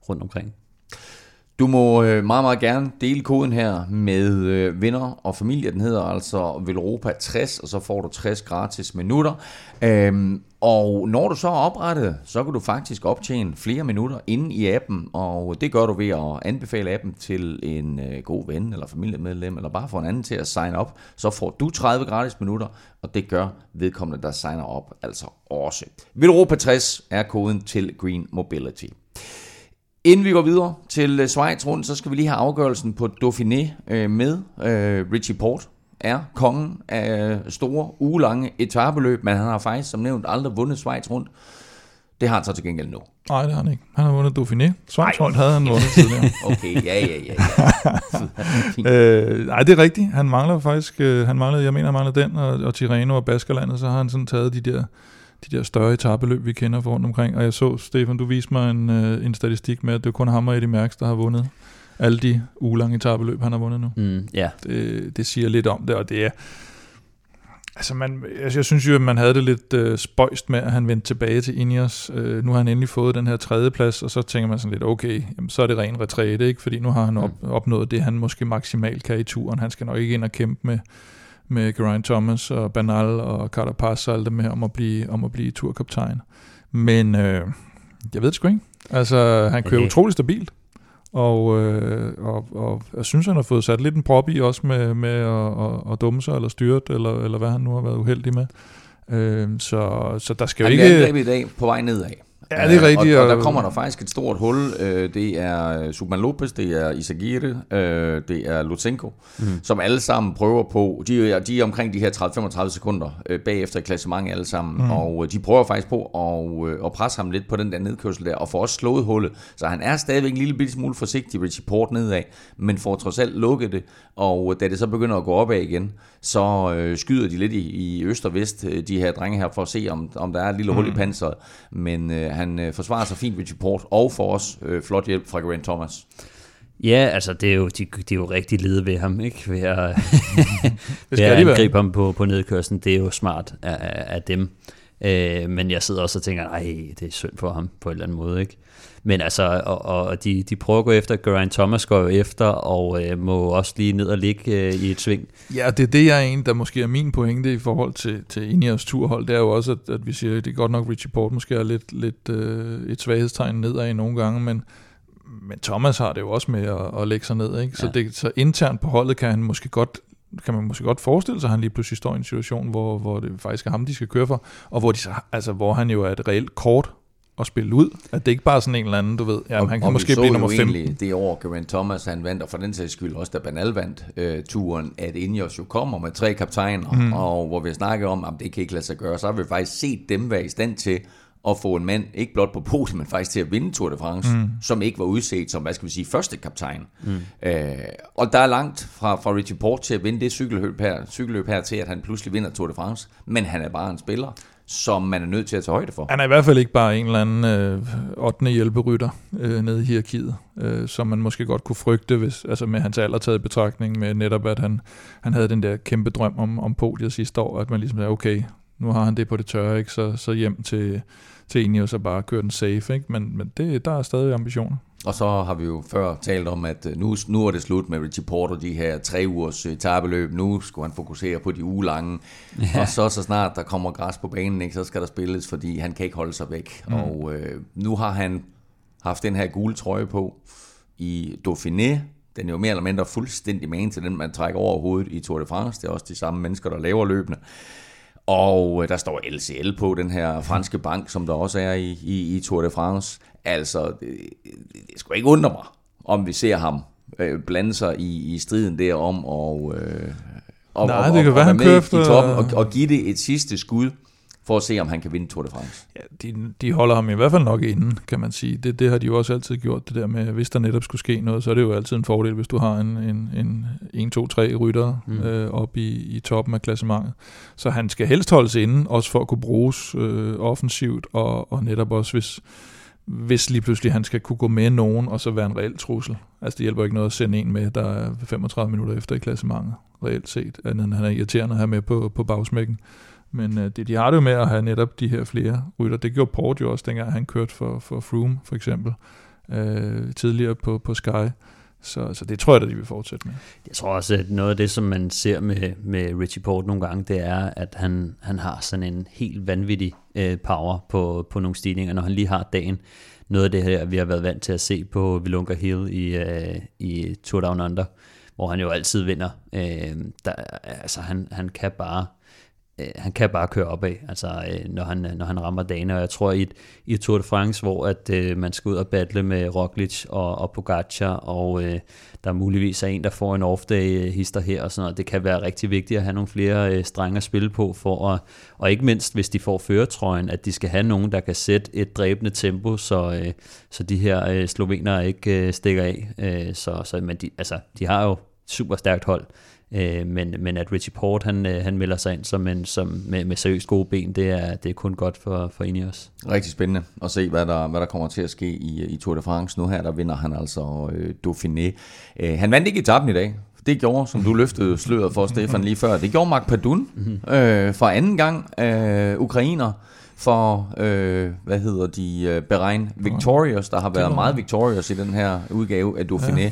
rundt omkring. Du må øh, meget, meget gerne dele koden her med øh, venner og familie. Den hedder altså Velropa 60, og så får du 60 gratis minutter. Øhm, og når du så er oprettet, så kan du faktisk optjene flere minutter inde i appen, og det gør du ved at anbefale appen til en øh, god ven eller familiemedlem, eller bare få en anden til at sign op. Så får du 30 gratis minutter, og det gør vedkommende, der signer op, altså også. Velropa 60 er koden til Green Mobility. Inden vi går videre til øh, Schweiz rundt, så skal vi lige have afgørelsen på Dauphiné øh, med. Øh, Richie Port er kongen af store, ugelange etabeløb, men han har faktisk, som nævnt, aldrig vundet Schweiz rundt. Det har han så til gengæld nu. Nej, det har han ikke. Han har vundet Dauphiné. Schweiz rundt havde han vundet tidligere. Okay, ja, ja, ja. ja. øh, nej, det er rigtigt. Han mangler faktisk, øh, han mangler, jeg mener, han mangler den, og, og Tirreno og Baskerlandet, så har han sådan taget de der de der større etabeløb, vi kender for rundt omkring. Og jeg så, Stefan, du viste mig en, øh, en statistik med, at det er kun ham og Eddie Mærks, der har vundet alle de ugelange etabeløb, han har vundet nu. Mm, ja. Det, det siger lidt om det, og det er... Altså, man, altså jeg synes jo, at man havde det lidt øh, spøjst med, at han vendte tilbage til Ineos. Øh, nu har han endelig fået den her tredje plads, og så tænker man sådan lidt, okay, jamen, så er det ren retræte, ikke? fordi nu har han op, opnået det, han måske maksimalt kan i turen. Han skal nok ikke ind og kæmpe med, med Geraint Thomas og Banal og Carapaz og alt det med om at blive, om at blive turkaptajn. Men øh, jeg ved det sgu ikke. Altså, han kører okay. utrolig stabilt. Og, øh, og, og jeg synes, han har fået sat lidt en prop i også med, med at, at, at dumme sig eller styrt, eller, eller hvad han nu har været uheldig med. Øh, så, så der skal han jo ikke... Han i dag på vej nedad. Ja, det er rigtigt. Og, og der kommer der faktisk et stort hul. Øh, det er Subman Lopez, det er Isagire, øh, det er Lutsenko, mm. som alle sammen prøver på, de er, de er omkring de her 30-35 sekunder øh, bagefter i klassement alle sammen, mm. og de prøver faktisk på at, at presse ham lidt på den der nedkørsel der, og får også slået hullet. Så han er stadigvæk en lille bitte smule forsigtig, Richie Port nedad, men får trods alt lukket det, og da det så begynder at gå opad igen, så øh, skyder de lidt i, i øst og vest, de her drenge her, for at se, om, om der er et lille mm. hul i panseret. Men øh, han øh, forsvarer sig fint ved support, og får også øh, flot hjælp fra Grant Thomas. Ja, altså det er jo, de, de er jo rigtig lede ved ham, ikke? Ved at, ved at angribe ham på, på nedkørslen. Det er jo smart af, af dem. Øh, men jeg sidder også og tænker, nej, det er synd for ham på en eller anden måde, ikke? Men altså, og, og de, de prøver at gå efter, Geraint Thomas går jo efter, og øh, må også lige ned og ligge øh, i et sving. Ja, det er det, jeg er en, der måske er min pointe i forhold til, til Ineos turhold, det er jo også, at, at vi siger, at det er godt nok, Richie Port måske er lidt, lidt øh, et svaghedstegn nedad i nogle gange, men, men Thomas har det jo også med at, at lægge sig ned, ikke? Så, ja. det, så internt på holdet kan han måske godt kan man måske godt forestille sig, at han lige pludselig står i en situation, hvor, hvor det faktisk er ham, de skal køre for, og hvor, de så, altså, hvor han jo er et reelt kort at spille ud. At det ikke bare er sådan en eller anden, du ved, ja, og, han kan måske blive nummer 5. det år, Geraint Thomas han vandt, og for den sags skyld også, da Banal vandt øh, turen, at Ineos jo kommer med tre kaptajner, mm. og hvor vi snakker om, at det kan ikke lade sig gøre, så har vi faktisk set dem være i stand til at få en mand, ikke blot på podium, men faktisk til at vinde Tour de France, mm. som ikke var udset som, hvad skal vi sige, første kaptajn. Mm. Øh, og der er langt fra, fra Richie Port til at vinde det cykelløb her, cykelløb her til, at han pludselig vinder Tour de France, men han er bare en spiller, som man er nødt til at tage højde for. Han er i hvert fald ikke bare en eller anden øh, 8. hjælperytter øh, nede i hierarkiet, øh, som man måske godt kunne frygte, hvis, altså med hans alder taget i betragtning, med netop at han, han havde den der kæmpe drøm om, om podiet sidste år, at man ligesom sagde, okay, nu har han det på det tørre, ikke? Så, så hjem til, til Ineos og bare køre den safe, ikke? men, men det, der er stadig ambitioner. Og så har vi jo før talt om, at øh, nu, nu er det slut med Richie Porter, de her tre ugers etabeløb. Nu skulle han fokusere på de ugelange. Ja. Og så så snart der kommer græs på banen, ikke, så skal der spilles, fordi han kan ikke holde sig væk. Mm. Og øh, nu har han haft den her gule trøje på i Dauphiné. Den er jo mere eller mindre fuldstændig man til den, man trækker over hovedet i Tour de France. Det er også de samme mennesker, der laver løbende. Og øh, der står LCL på, den her franske bank, som der også er i, i, i Tour de France. Altså, det, det skulle ikke undre mig, om vi ser ham øh, blande sig i, i striden derom, og, øh, og, Nej, og, det kan og, være, han med i toppen, og, og give det et sidste skud for at se, om han kan vinde Tour de France. Ja, de, de holder ham i hvert fald nok inden, kan man sige. Det, det har de jo også altid gjort, det der med, hvis der netop skulle ske noget, så er det jo altid en fordel, hvis du har en, en, en 1, 2, 3 rytter mm. øh, op i, i toppen af klassementet. Så han skal helst holdes inden, også for at kunne bruges øh, offensivt, og, og netop også, hvis, hvis lige pludselig han skal kunne gå med nogen, og så være en reel trussel. Altså det hjælper ikke noget at sende en med, der er 35 minutter efter i klassementet, reelt set, andet end han er irriterende at have med på, på bagsmækken. Men øh, det, de har det jo med at have netop de her flere rytter. Det gjorde Port jo også, dengang han kørte for, for Froome, for eksempel. øh, tidligere på, på Sky. Så, så det tror jeg, at de vil fortsætte med. Jeg tror også, at noget af det, som man ser med, med Richie Port nogle gange, det er, at han, han har sådan en helt vanvittig øh, power på, på nogle stigninger, når han lige har dagen. Noget af det her, vi har været vant til at se på Vilunga Hill i, øh, i Tour Down Under, hvor han jo altid vinder. Øh, der, altså han, han kan bare øh, han kan bare køre opad, altså, øh, når, han, når han rammer dagen. Og jeg tror, i et, i et Tour de France, hvor at, øh, man skal ud og battle med Roglic og, og Pogacar, og øh, der muligvis er en, der får en off-day-hister øh, her og sådan noget, det kan være rigtig vigtigt at have nogle flere øh, strenge at spille på, for at, og ikke mindst, hvis de får føretrøjen, at de skal have nogen, der kan sætte et dræbende tempo, så, øh, så de her øh, slovenere ikke øh, stikker af. Øh, så, så, men de, altså, de har jo super stærkt hold, Øh, men, men at Richie Port han, øh, han melder sig ind som en, som med, med seriøst gode ben, det er, det er kun godt for, for Ineos. Rigtig spændende at se, hvad der, hvad der kommer til at ske i, i Tour de France. Nu her, der vinder han altså øh, Dauphiné. Øh, han vandt ikke etappen i dag. Det gjorde, som du løftede sløret for, Stefan, lige før. Det gjorde Mark Padun mm-hmm. øh, for anden gang. Øh, ukrainer for, øh, hvad hedder de, øh, Beregn Victorious, der har været meget victorious i den her udgave af Dauphiné. Ja.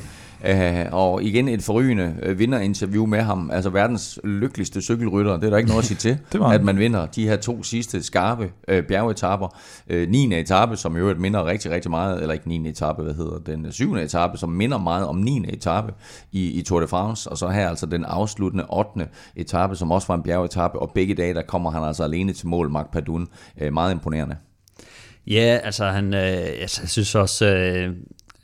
Uh, og igen et forrygende uh, vinderinterview med ham. Altså verdens lykkeligste cykelrytter. Det er der ikke noget at sige til, at man vinder de her to sidste skarpe uh, bjergetapper. Uh, 9. etape, som jo minder rigtig, rigtig meget, eller ikke 9. etape, hvad hedder den 7. etape, som minder meget om 9. etape i, i Tour de France. Og så her altså den afsluttende 8. etape, som også var en bjergetape. Og begge dage, der kommer han altså alene til mål, Mark Padun. Uh, meget imponerende. Ja, altså han, øh, jeg synes også, øh,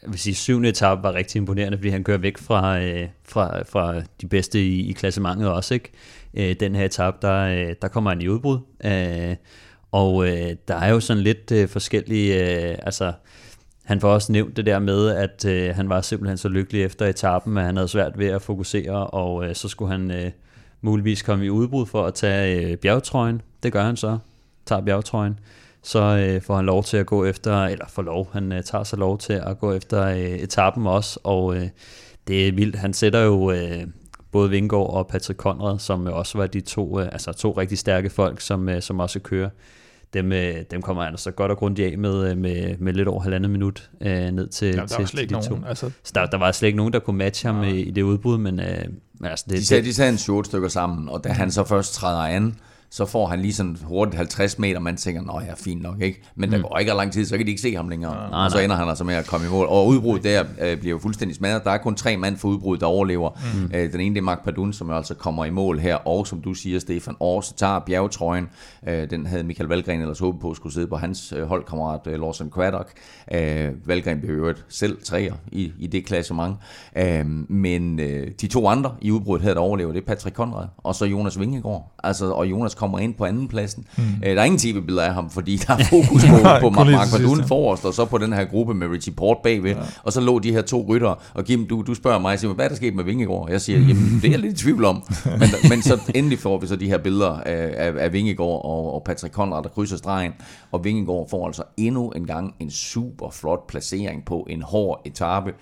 jeg vil sige, syvende etape var rigtig imponerende, fordi han kører væk fra, øh, fra, fra de bedste i, i klassementet også. Ikke? Øh, den her etape, der, øh, der kommer han i udbrud. Øh, og øh, der er jo sådan lidt øh, forskellige... Øh, altså, han får også nævnt det der med, at øh, han var simpelthen så lykkelig efter etappen, at han havde svært ved at fokusere, og øh, så skulle han øh, muligvis komme i udbrud for at tage øh, bjergtrøjen. Det gør han så, tager bjergtrøjen så øh, får han lov til at gå efter, eller får lov, han øh, tager sig lov til at gå efter øh, etappen også, og øh, det er vildt. Han sætter jo øh, både Vingård og Patrick Conrad, som også var de to, øh, altså to rigtig stærke folk, som, øh, som også kører. Dem, øh, dem kommer han altså godt og grundigt af med, øh, med, med lidt over halvandet minut øh, ned til, ja, der til, til de nogen, to. Altså... Så der, der var slet ikke nogen, der kunne matche ham ja. i, i det udbud, men øh, altså det, de, sagde, de sagde en short stykker sammen, og da han så først træder an, så får han lige sådan hurtigt 50 meter, man tænker, nå ja, fint nok, ikke? Men mm. der går ikke lang tid, så kan de ikke se ham længere. Nej, og så ender han altså med at komme i mål. Og udbruddet der øh, bliver jo fuldstændig smadret. Der er kun tre mand for udbruddet, der overlever. Mm. Øh, den ene, det er Mark Padun, som altså kommer i mål her, og som du siger, Stefan, også tager bjergetrøjen. Øh, den havde Michael Valgren ellers håbet på skulle sidde på hans øh, holdkammerat øh, Lawson Craddock. Øh, Valgren blev jo selv træer i, i det klassement. Øh, men øh, de to andre i udbruddet her, der overlever, det er Patrick Conrad, og så Jonas Vingegaard. Altså, og Jonas kommer ind på anden pladsen. Mm. Øh, der er ingen tv-billeder af ham, fordi der er fokus på, på Mark Verdun forrest, og så på den her gruppe med Richie Port bagved. Ja. Og så lå de her to rytter, og Kim, du, du spørger mig, siger, hvad er der sket med Vingegaard? Jeg siger, jamen det er jeg lidt i tvivl om. Men, men så endelig får vi så de her billeder af, af, af Vingegaard og, og Patrick Conrad, der krydser stregen. Og Vingegaard får altså endnu en gang en super flot placering på en hård etape.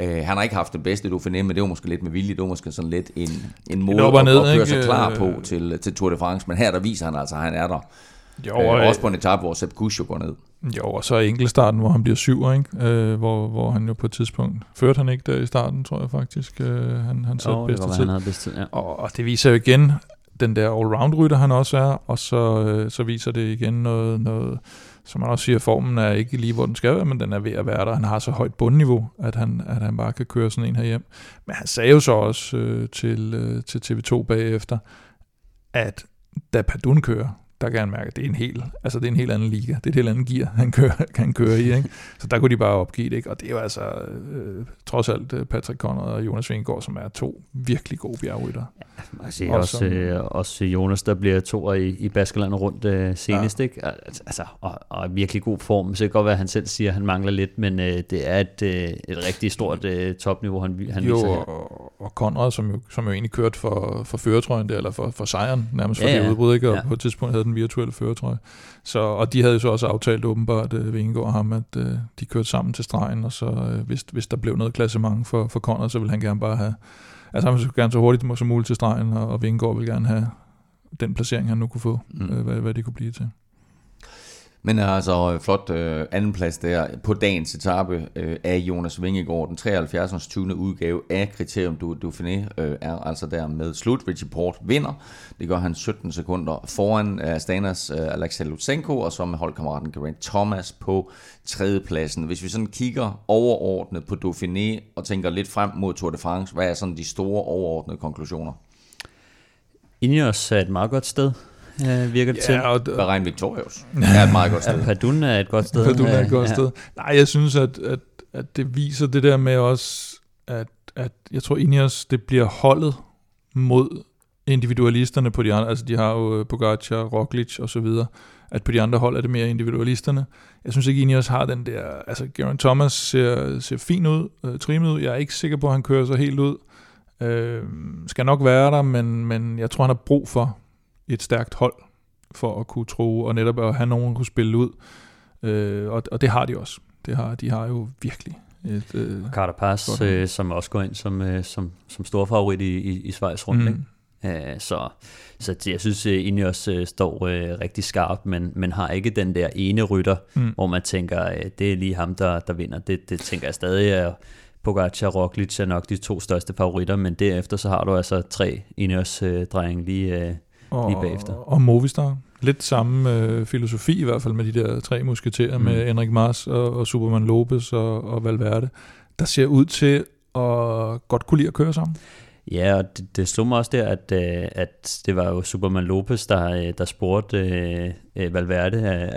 Uh, han har ikke haft det bedste du Dauphiné, men det var måske lidt med vilje. Det var måske sådan lidt en, en måde at, ned, at køre sig klar på til, til Tour de France. Men her der viser han altså, at han er der. Jo, uh, også på en etape, hvor Sepp Kusch jo går ned. Jo, og så enkeltstarten, hvor han bliver syv, ikke? Uh, hvor, hvor han jo på et tidspunkt førte han ikke der i starten, tror jeg faktisk. Uh, han han satte bedste tid. Han havde bedste, ja. og, og det viser jo igen den der allround-rytter, han også er, og så, uh, så viser det igen noget, noget som man også siger, formen er ikke lige, hvor den skal være, men den er ved at være der. Han har så højt bundniveau, at han, at han bare kan køre sådan en her hjem. Men han sagde jo så også øh, til, øh, til TV2 bagefter, at da Padun kører, der kan han mærke, at det er en helt, altså det er en helt anden liga. Det er et helt andet gear, han kører, han kører i. Ikke? Så der kunne de bare opgive det. Ikke? Og det er jo altså øh, trods alt øh, Patrick Conrad og Jonas Vingegaard, som er to virkelig gode bjergrytter. Ja, siger også, også, øh, også Jonas, der bliver to i, i Baskerland rundt øh, senest. Ja. Ikke? Altså, og, og virkelig god form. Så det kan godt være, at han selv siger, at han mangler lidt, men øh, det er et, øh, et rigtig stort øh, topniveau, han, han jo, viser her. Og, og Conrad, som jo, som jo egentlig kørte for, for føretrøjen der, eller for, for sejren nærmest for ja, det udbrud, ikke? og ja. på et tidspunkt havde den virtuelle føretrøje. Så, og de havde jo så også aftalt åbenbart, øh, Vingegaard og ham, at øh, de kørte sammen til stregen, og så øh, hvis, hvis der blev noget klassement for, for Conrad, så ville han gerne bare have, altså han ville gerne så hurtigt som muligt til stregen, og, og Vingegaard ville gerne have den placering, han nu kunne få, mm. øh, hvad, hvad det kunne blive til. Men øh, altså øh, flot øh, andenplads der på dagens etape øh, af Jonas Vingegaard. Den 73. 20. udgave af Kriterium du Dauphiné øh, er altså der med slut. Richie Port vinder. Det gør han 17 sekunder foran øh, Stanas øh, Alexei Lutsenko, og så med holdkammeraten Geraint Thomas på tredjepladsen. Hvis vi sådan kigger overordnet på Dauphiné og tænker lidt frem mod Tour de France, hvad er sådan de store overordnede konklusioner? Ineos er et meget godt sted, øh, virker det ja, til. Og Bahrain Victorious er et meget godt sted. Ja, Padun er et godt sted. Padun er et godt ja. sted. Nej, jeg synes, at, at, at det viser det der med også, at, at jeg tror Ineos, det bliver holdet mod individualisterne på de andre, altså de har jo øh, Pogacar, Roglic og så videre, at på de andre hold er det mere individualisterne. Jeg synes ikke, Ineos har den der, altså Geraint Thomas ser, ser fin ud, øh, trimmet ud, jeg er ikke sikker på, at han kører sig helt ud, øh, skal nok være der, men, men jeg tror, han har brug for et stærkt hold, for at kunne tro, og netop at have nogen, der kunne spille ud, øh, og, og det har de også. Det har, de har jo virkelig et... Øh, Carter øh, som også går ind som, øh, som, som stor favorit i, i, i Schweiz rundt, mm. ikke? Uh, så, så jeg synes uh, egentlig også uh, står uh, rigtig skarpt, men, men har ikke den der ene rytter, mm. hvor man tænker, uh, det er lige ham, der, der vinder. Det, det tænker jeg stadig, uh, Pogacar og Roglic er nok de to største favoritter, men derefter så har du altså tre Ineos-drenge lige, uh, og, lige bagefter. Og Movistar. Lidt samme uh, filosofi i hvert fald med de der tre musketerer mm. med Enrik Mars og, og Superman Lopez og, og Valverde, der ser ud til at godt kunne lide at køre sammen. Ja, og det, det slog mig også der, at, øh, at det var jo Superman Lopez, der, øh, der spurgte øh, Valverde,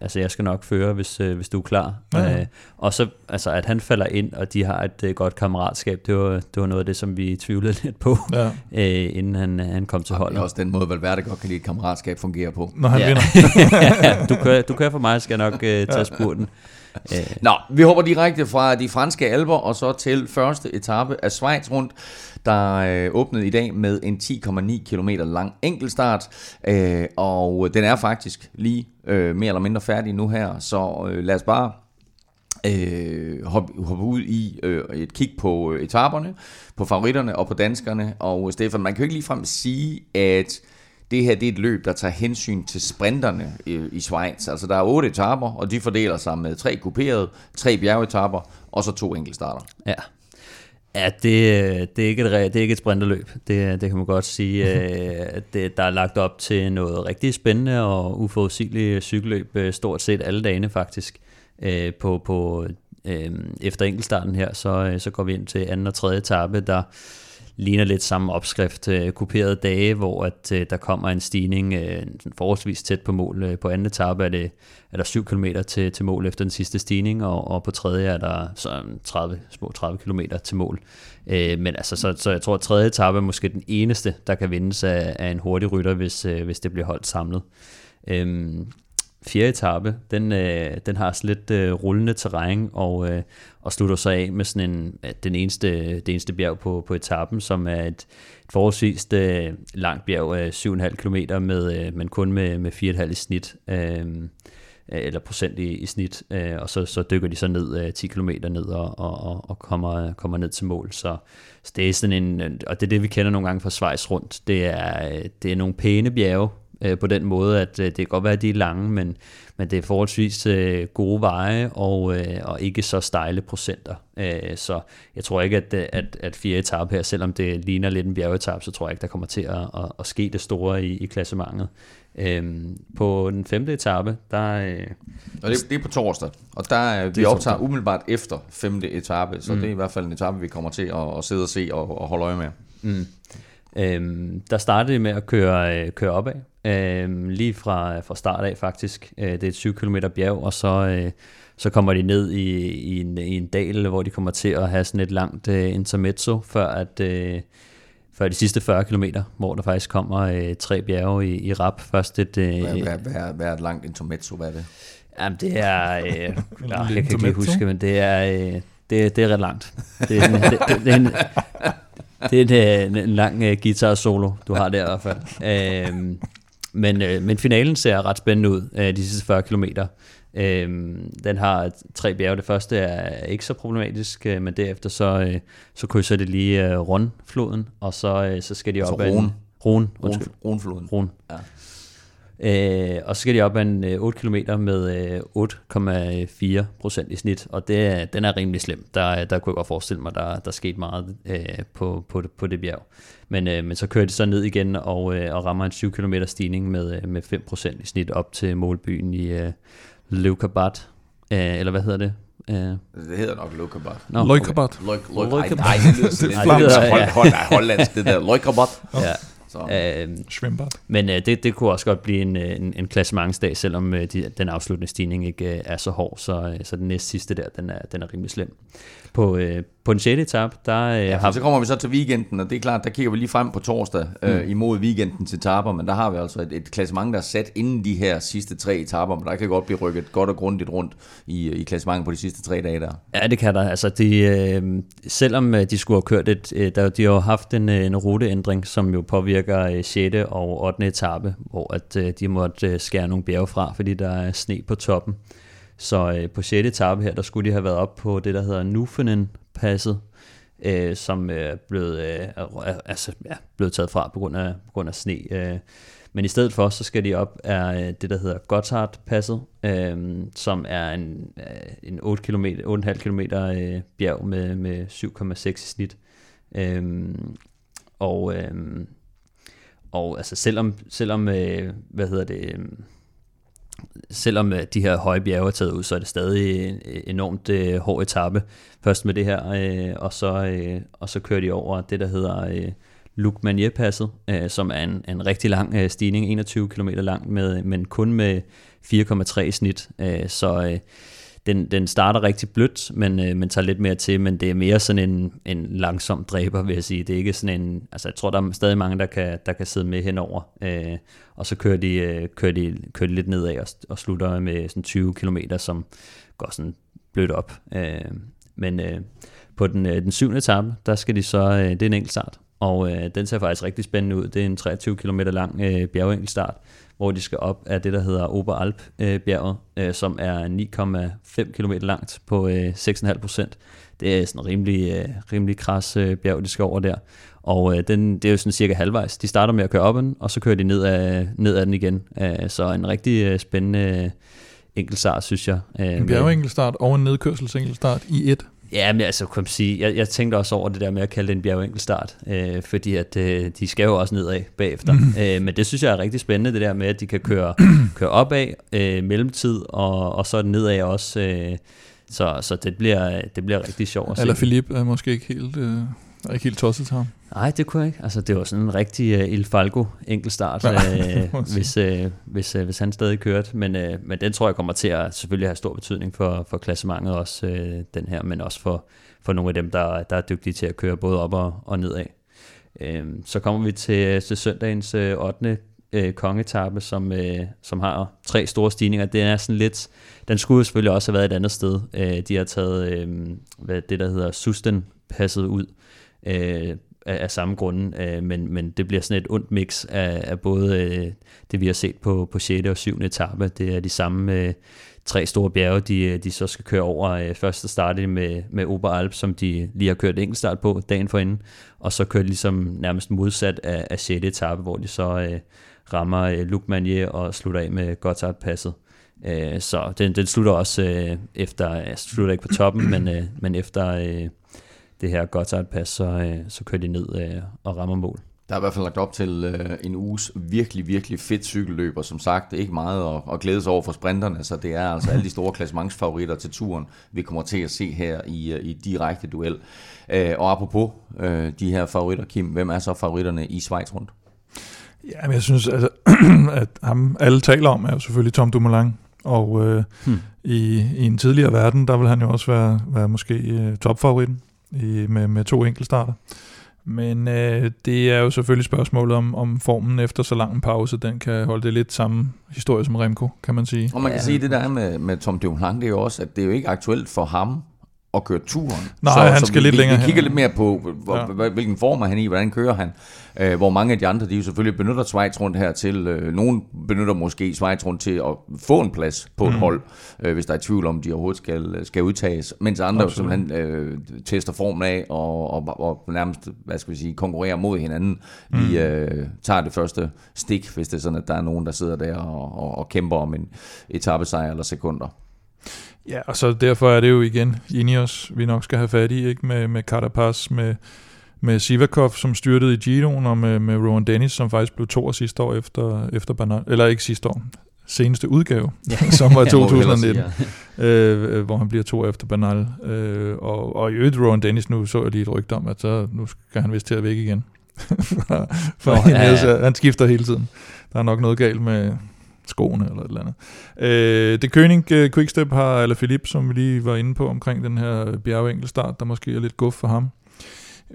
altså jeg skal nok føre, hvis, hvis du er klar. Ja, ja. og så altså, at han falder ind, og de har et godt kammeratskab, det var, det var noget af det, som vi tvivlede lidt på, ja. inden han, han kom til holdet. Det er også den måde, Valverde godt kan lide, et kammeratskab fungerer på. Når han ja. vinder. ja, du, kører, du kører for mig, skal jeg nok uh, tage spurten. Nå, vi hopper direkte fra de franske alber og så til første etape af Schweiz rundt der øh, åbnede i dag med en 10,9 km lang enkeltstart, øh, og den er faktisk lige øh, mere eller mindre færdig nu her, så øh, lad os bare øh, hoppe, hoppe ud i øh, et kig på øh, etaperne, på favoritterne og på danskerne, og øh, Stefan, man kan jo ikke ligefrem sige, at det her det er et løb, der tager hensyn til sprinterne i, i Schweiz. Altså der er otte etaper, og de fordeler sig med tre kuperede, tre bjergetapper og så to enkeltstarter. Ja, Ja, det, det, er ikke et, det er ikke et sprinterløb, det, det kan man godt sige. Øh, det, der er lagt op til noget rigtig spændende og uforudsigeligt cykelløb øh, stort set alle dagene faktisk. Øh, på, på, efter enkeltstarten her, så, så går vi ind til anden og tredje etape, der ligner lidt samme opskrift, øh, kuperede dage, hvor at, øh, der kommer en stigning øh, forholdsvis tæt på mål. Øh, på anden etape er, det, er der 7 km til, til mål efter den sidste stigning, og, og på tredje er der så 30, små 30 km til mål. Øh, men altså, så, så jeg tror, at tredje etape er måske den eneste, der kan vindes af, af en hurtig rytter, hvis, øh, hvis det bliver holdt samlet. Øhm, fjerde etape, den, øh, den har lidt øh, rullende terræn, og, øh, og slutter så af med sådan en, den eneste, det eneste bjerg på, på etappen, som er et, et forholdsvis øh, langt bjerg af 7,5 km, med, øh, men kun med, med 4,5 i snit. Øh, eller procent i, i snit, øh, og så, så dykker de så ned øh, 10 km ned og, og, og kommer, kommer ned til mål. Så, så det er sådan en, og det er det, vi kender nogle gange fra Schweiz rundt. Det er, øh, det er nogle pæne bjerge, øh, på den måde, at øh, det kan godt være, at de er lange, men, men det er forholdsvis øh, gode veje og, øh, og ikke så stejle procenter. Øh, så jeg tror ikke, at, at, at fire etape her, selvom det ligner lidt en bjergetap, så tror jeg ikke, der kommer til at, at, at ske det store i, i klassementet. Øhm, på den femte etape, der... Øh, og det, det er på torsdag, og der er, vi optager umiddelbart efter femte etape, så mm. det er i hvert fald en etape, vi kommer til at, at sidde og se og, og holde øje med. Mm. Øhm, der startede de med at køre, øh, køre opad, øh, lige fra, fra start af faktisk. Øh, det er et 7 km bjerg, og så, øh, så kommer de ned i, i, en, i en dal, hvor de kommer til at have sådan et langt øh, intermezzo, før at... Øh, før de sidste 40 km, hvor der faktisk kommer øh, tre bjerge i, i rap. Først et... Øh, hvad, hvad, hvad, hvad er et langt intermezzo? Hvad er det? Jamen, det er... Øh, nej, jeg kan ikke huske, men det er, øh, det, det er ret langt. Det er, det, det, det er en, det er en, en lang uh, guitar solo, du har der i hvert fald. Uh, men, uh, men finalen ser ret spændende ud, uh, de sidste 40 km. Uh, den har tre bjerge. Det første er ikke så problematisk, uh, men derefter så, uh, så krydser det lige uh, Rundfloden, og så, uh, så skal de altså op ad en... Rune, undskyld. Rundfloden. Rune. Ja. Øh, og så skal de op ad en øh, 8 km med øh, 8,4 procent i snit, og det, den er rimelig slem. Der, der kunne jeg godt forestille mig, der, der skete meget øh, på, på, det, på det bjerg. Men, øh, men så kører de så ned igen og, øh, og rammer en 7 km stigning med, øh, med 5 procent i snit op til målbyen i øh, Leukabat, øh, eller hvad hedder det? Uh, det hedder nok Leukabat. No, Leukabat. Okay. Leuk, nej, det lyder sådan lidt hollandsk, det der. Leukabat. Ja. Øh, men øh, det, det kunne også godt blive en, øh, en, en klassementsdag, selvom øh, de, den afsluttende stigning ikke øh, er så hård, så, øh, så den næste sidste der, den er, den er rimelig slem. På, øh, på den 6. etape, der øh, ja, har... så kommer vi så til weekenden, og det er klart, der kigger vi lige frem på torsdag øh, mm. imod weekendens etaper, men der har vi altså et, et klassement, der er sat inden de her sidste tre etaper, men der kan godt blive rykket godt og grundigt rundt i, i klassementet på de sidste tre dage der. Ja, det kan der. Altså, de, øh, selvom øh, de skulle have kørt et, øh, der, de har haft en, øh, en ruteændring, som jo påvirker øh, 6. og 8. etape, hvor at, øh, de måtte øh, skære nogle bjerge fra, fordi der er sne på toppen. Så øh, på 6. etape her, der skulle de have været op på det, der hedder Nufenen passet, øh, som øh, er blevet, øh, altså, ja, blevet taget fra på grund af, på grund af sne. Øh. Men i stedet for, så skal de op af øh, det, der hedder Gotthard-passet, øh, som er en, øh, en 8 km, 8,5 km øh, bjerg med, med 7,6 i snit. Øh, og, øh, og altså selvom, selvom øh, hvad hedder det, øh, selvom øh, de her høje bjerge er taget ud, så er det stadig en øh, enormt øh, hård etape. Først med det her, øh, og, så, øh, og så kører de over det, der hedder øh, Luc Manier-passet, øh, som er en, en rigtig lang øh, stigning, 21 km lang, med, men kun med 4,3 snit. Øh, så øh, den, den starter rigtig blødt, men, øh, men tager lidt mere til, men det er mere sådan en, en langsom dræber, vil jeg sige. Det er ikke sådan en, altså jeg tror, der er stadig mange, der kan, der kan sidde med henover, øh, og så kører de, øh, kører de, kører de lidt nedad og, og slutter med sådan 20 km, som går sådan blødt op. Øh, men øh, på den, øh, den syvende etape, der skal de så, øh, det er en enkelt start, og øh, den ser faktisk rigtig spændende ud. Det er en 23 km lang øh, bjergenkelstart, hvor de skal op af det, der hedder Oberalp-bjerget, øh, som er 9,5 km langt på øh, 6,5 procent. Det er sådan en rimelig, øh, rimelig kras øh, bjerg, de skal over der. Og øh, den, det er jo sådan cirka halvvejs. De starter med at køre op den, og så kører de ned af, ned af den igen. Øh, så en rigtig øh, spændende øh, enkeltstart, synes jeg. Øh, en bjergenkelstart og en nedkørselsenkelstart i et. Ja, men altså, kan man sige, jeg, jeg tænkte også over det der med at kalde det en bjergenkelstart, øh, fordi at øh, de skal jo også nedad bagefter. Mm. Øh, men det synes jeg er rigtig spændende, det der med, at de kan køre, køre opad, øh, mellemtid, og, og så nedad også. Øh, så, så det bliver, det bliver rigtig sjovt at se. Eller Philip er måske ikke helt, øh, er ikke helt tosset til ham. Nej, det kunne jeg ikke. Altså, det var sådan en rigtig uh, Il Falco enkeltstart, ja, uh, hvis, uh, hvis, uh, hvis han stadig kørte. Men, uh, men den tror jeg kommer til at selvfølgelig have stor betydning for, for klassementet også, uh, den her, men også for, for nogle af dem, der, der er dygtige til at køre både op og, og nedad. Uh, så kommer vi til, til søndagens uh, 8 øh, kongetappe, som, øh, som har tre store stigninger. Det er sådan lidt, den skulle selvfølgelig også have været et andet sted. Øh, de har taget øh, hvad det, der hedder Susten passet ud øh, af, af samme grunde, øh, men, men det bliver sådan et ondt mix af, af både øh, det, vi har set på, på 6. og 7. etape. Det er de samme øh, tre store bjerge, de, øh, de så skal køre over. Øh, Først så starter med, med Oberalp, som de lige har kørt enkeltstart på dagen forinden, og så kører de ligesom nærmest modsat af, af 6. etape, hvor de så øh, rammer øh, Luc Manier og slutter af med Gotthard-passet. Øh, så den, den slutter også øh, efter, altså slutter ikke på toppen, men, øh, men efter øh, det her Gotthard-pas, så, øh, så kører de ned øh, og rammer mål. Der er i hvert fald lagt op til øh, en uges virkelig, virkelig fedt cykelløb, og som sagt, ikke meget at, at glæde sig over for sprinterne, så det er altså alle de store klassementsfavoritter til turen, vi kommer til at se her i, øh, i direkte duel. Øh, og apropos øh, de her favoritter, Kim, hvem er så favoritterne i Schweiz rundt? Ja, men jeg synes, altså, at ham alle taler om, er jo selvfølgelig Tom Dumoulin, og øh, hmm. i, i en tidligere verden, der vil han jo også være, være måske øh, topfavoritten i, med, med to enkeltstarter. Men øh, det er jo selvfølgelig spørgsmålet om, om formen efter så lang en pause, den kan holde det lidt samme historie som Remco, kan man sige. Og man kan ja. sige, det der med, med Tom Dumoulin, det er jo også, at det er jo ikke aktuelt for ham at køre turen. Nej, han skal vi, lidt vi, længere Vi kigger hen. lidt mere på, hvor, Ja. hvilken form er han i, hvordan kører han. Øh, hvor mange af de andre, de jo selvfølgelig benytter Schweiz rundt her til, øh, nogen benytter måske Schweiz rundt til at få en plads på et Mm. hold, øh, hvis der er tvivl om, de overhovedet skal, skal udtages, mens andre Absolut. simpelthen øh, tester formen af og, og, og nærmest, hvad skal vi sige, konkurrerer mod hinanden. Mm. De øh, tager det første stik, hvis det er sådan, at der er nogen, der sidder der og, og, og kæmper om en etappesejr eller sekunder. Ja, og så derfor er det jo igen Ineos, vi nok skal have fat i, ikke? Med, med Carapaz, med, med Sivakov, som styrtede i Giroen, og med, med Rowan Dennis, som faktisk blev to sidste år efter, efter Bernal, eller ikke sidste år, seneste udgave, ja. som var Ja, må vi hellere 2019, øh, hvor han bliver to efter Bernal. Øh, og, og i øvrigt Rowan Dennis, nu så jeg lige et rygte om, at så, nu skal han vist til at væk igen. for, for Nå, ja, ja, ja. Han skifter hele tiden. Der er nok noget galt med skoene eller et eller andet. Øh, det König øh, Quickstep har eller Philip, som vi lige var inde på omkring den her bjergenkelstart, der måske er lidt guf for ham.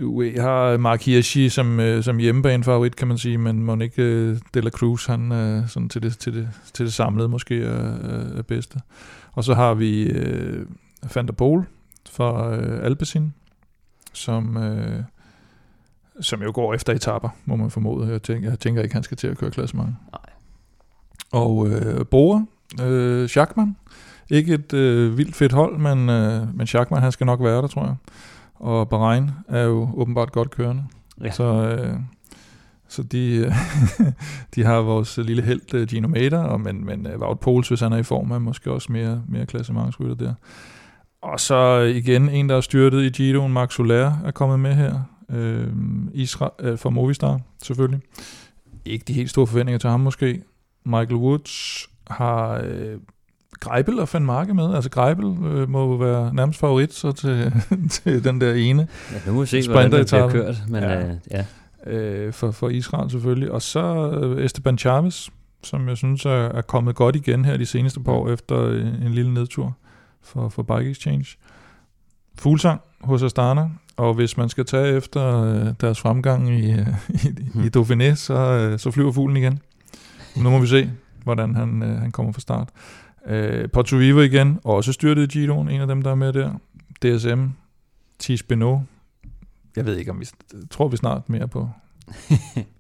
UE har Mark Hirschi som, øh, som hjemmebane favorit, kan man sige, men Monique ikke øh, De La Cruz, han er sådan til det, til det, til det samlede måske er, er, bedste. Og så har vi øh, Van der Pol fra øh, Alpecin, som, øh, som jo går efter etaper, må man formode. Jeg tænker, jeg tænker ikke, han skal til at køre klassement. Og øh, Bora, øh, Schachmann, ikke et øh, vildt fedt hold, men, øh, men Schachmann, han skal nok være der, tror jeg. Og Bahrain er jo åbenbart godt kørende. Ja. Så, øh, så de, øh, de har vores lille held øh, Gino Mater, og men, men øh, Wout Poels, hvis han er i form, er måske også mere, mere klassementsrytter der. Og så øh, igen en, der er styrtet i Giroen, Max Soler er kommet med her. Øh, Israel, øh, fra Movistar, selvfølgelig. Ikke de helt store forventninger til ham måske. Michael Woods har øh, Greibel og Van Marke med. Altså Greibel øh, må jo være nærmest favorit så til, til den der ene Ja, nu må vi se, hvordan det bliver kørt. Men Ja. Øh, ja. øh, for, for Israel selvfølgelig. Og så øh, Esteban Chavez, som jeg synes er, er kommet godt igen her de seneste par år efter øh, en lille nedtur for, for Bike Exchange. Fuglsang hos Astana, og hvis man skal tage efter øh, deres fremgang i, øh, i, i Dauphiné, så, øh, så flyver fuglen igen. Nu må vi se, hvordan han, øh, han kommer fra start. Øh, Porto Vivo igen, også styrtet i Giroen, en af dem, der er med der. DSM, Tis Beno. Jeg ved ikke, om vi tror vi snart mere på.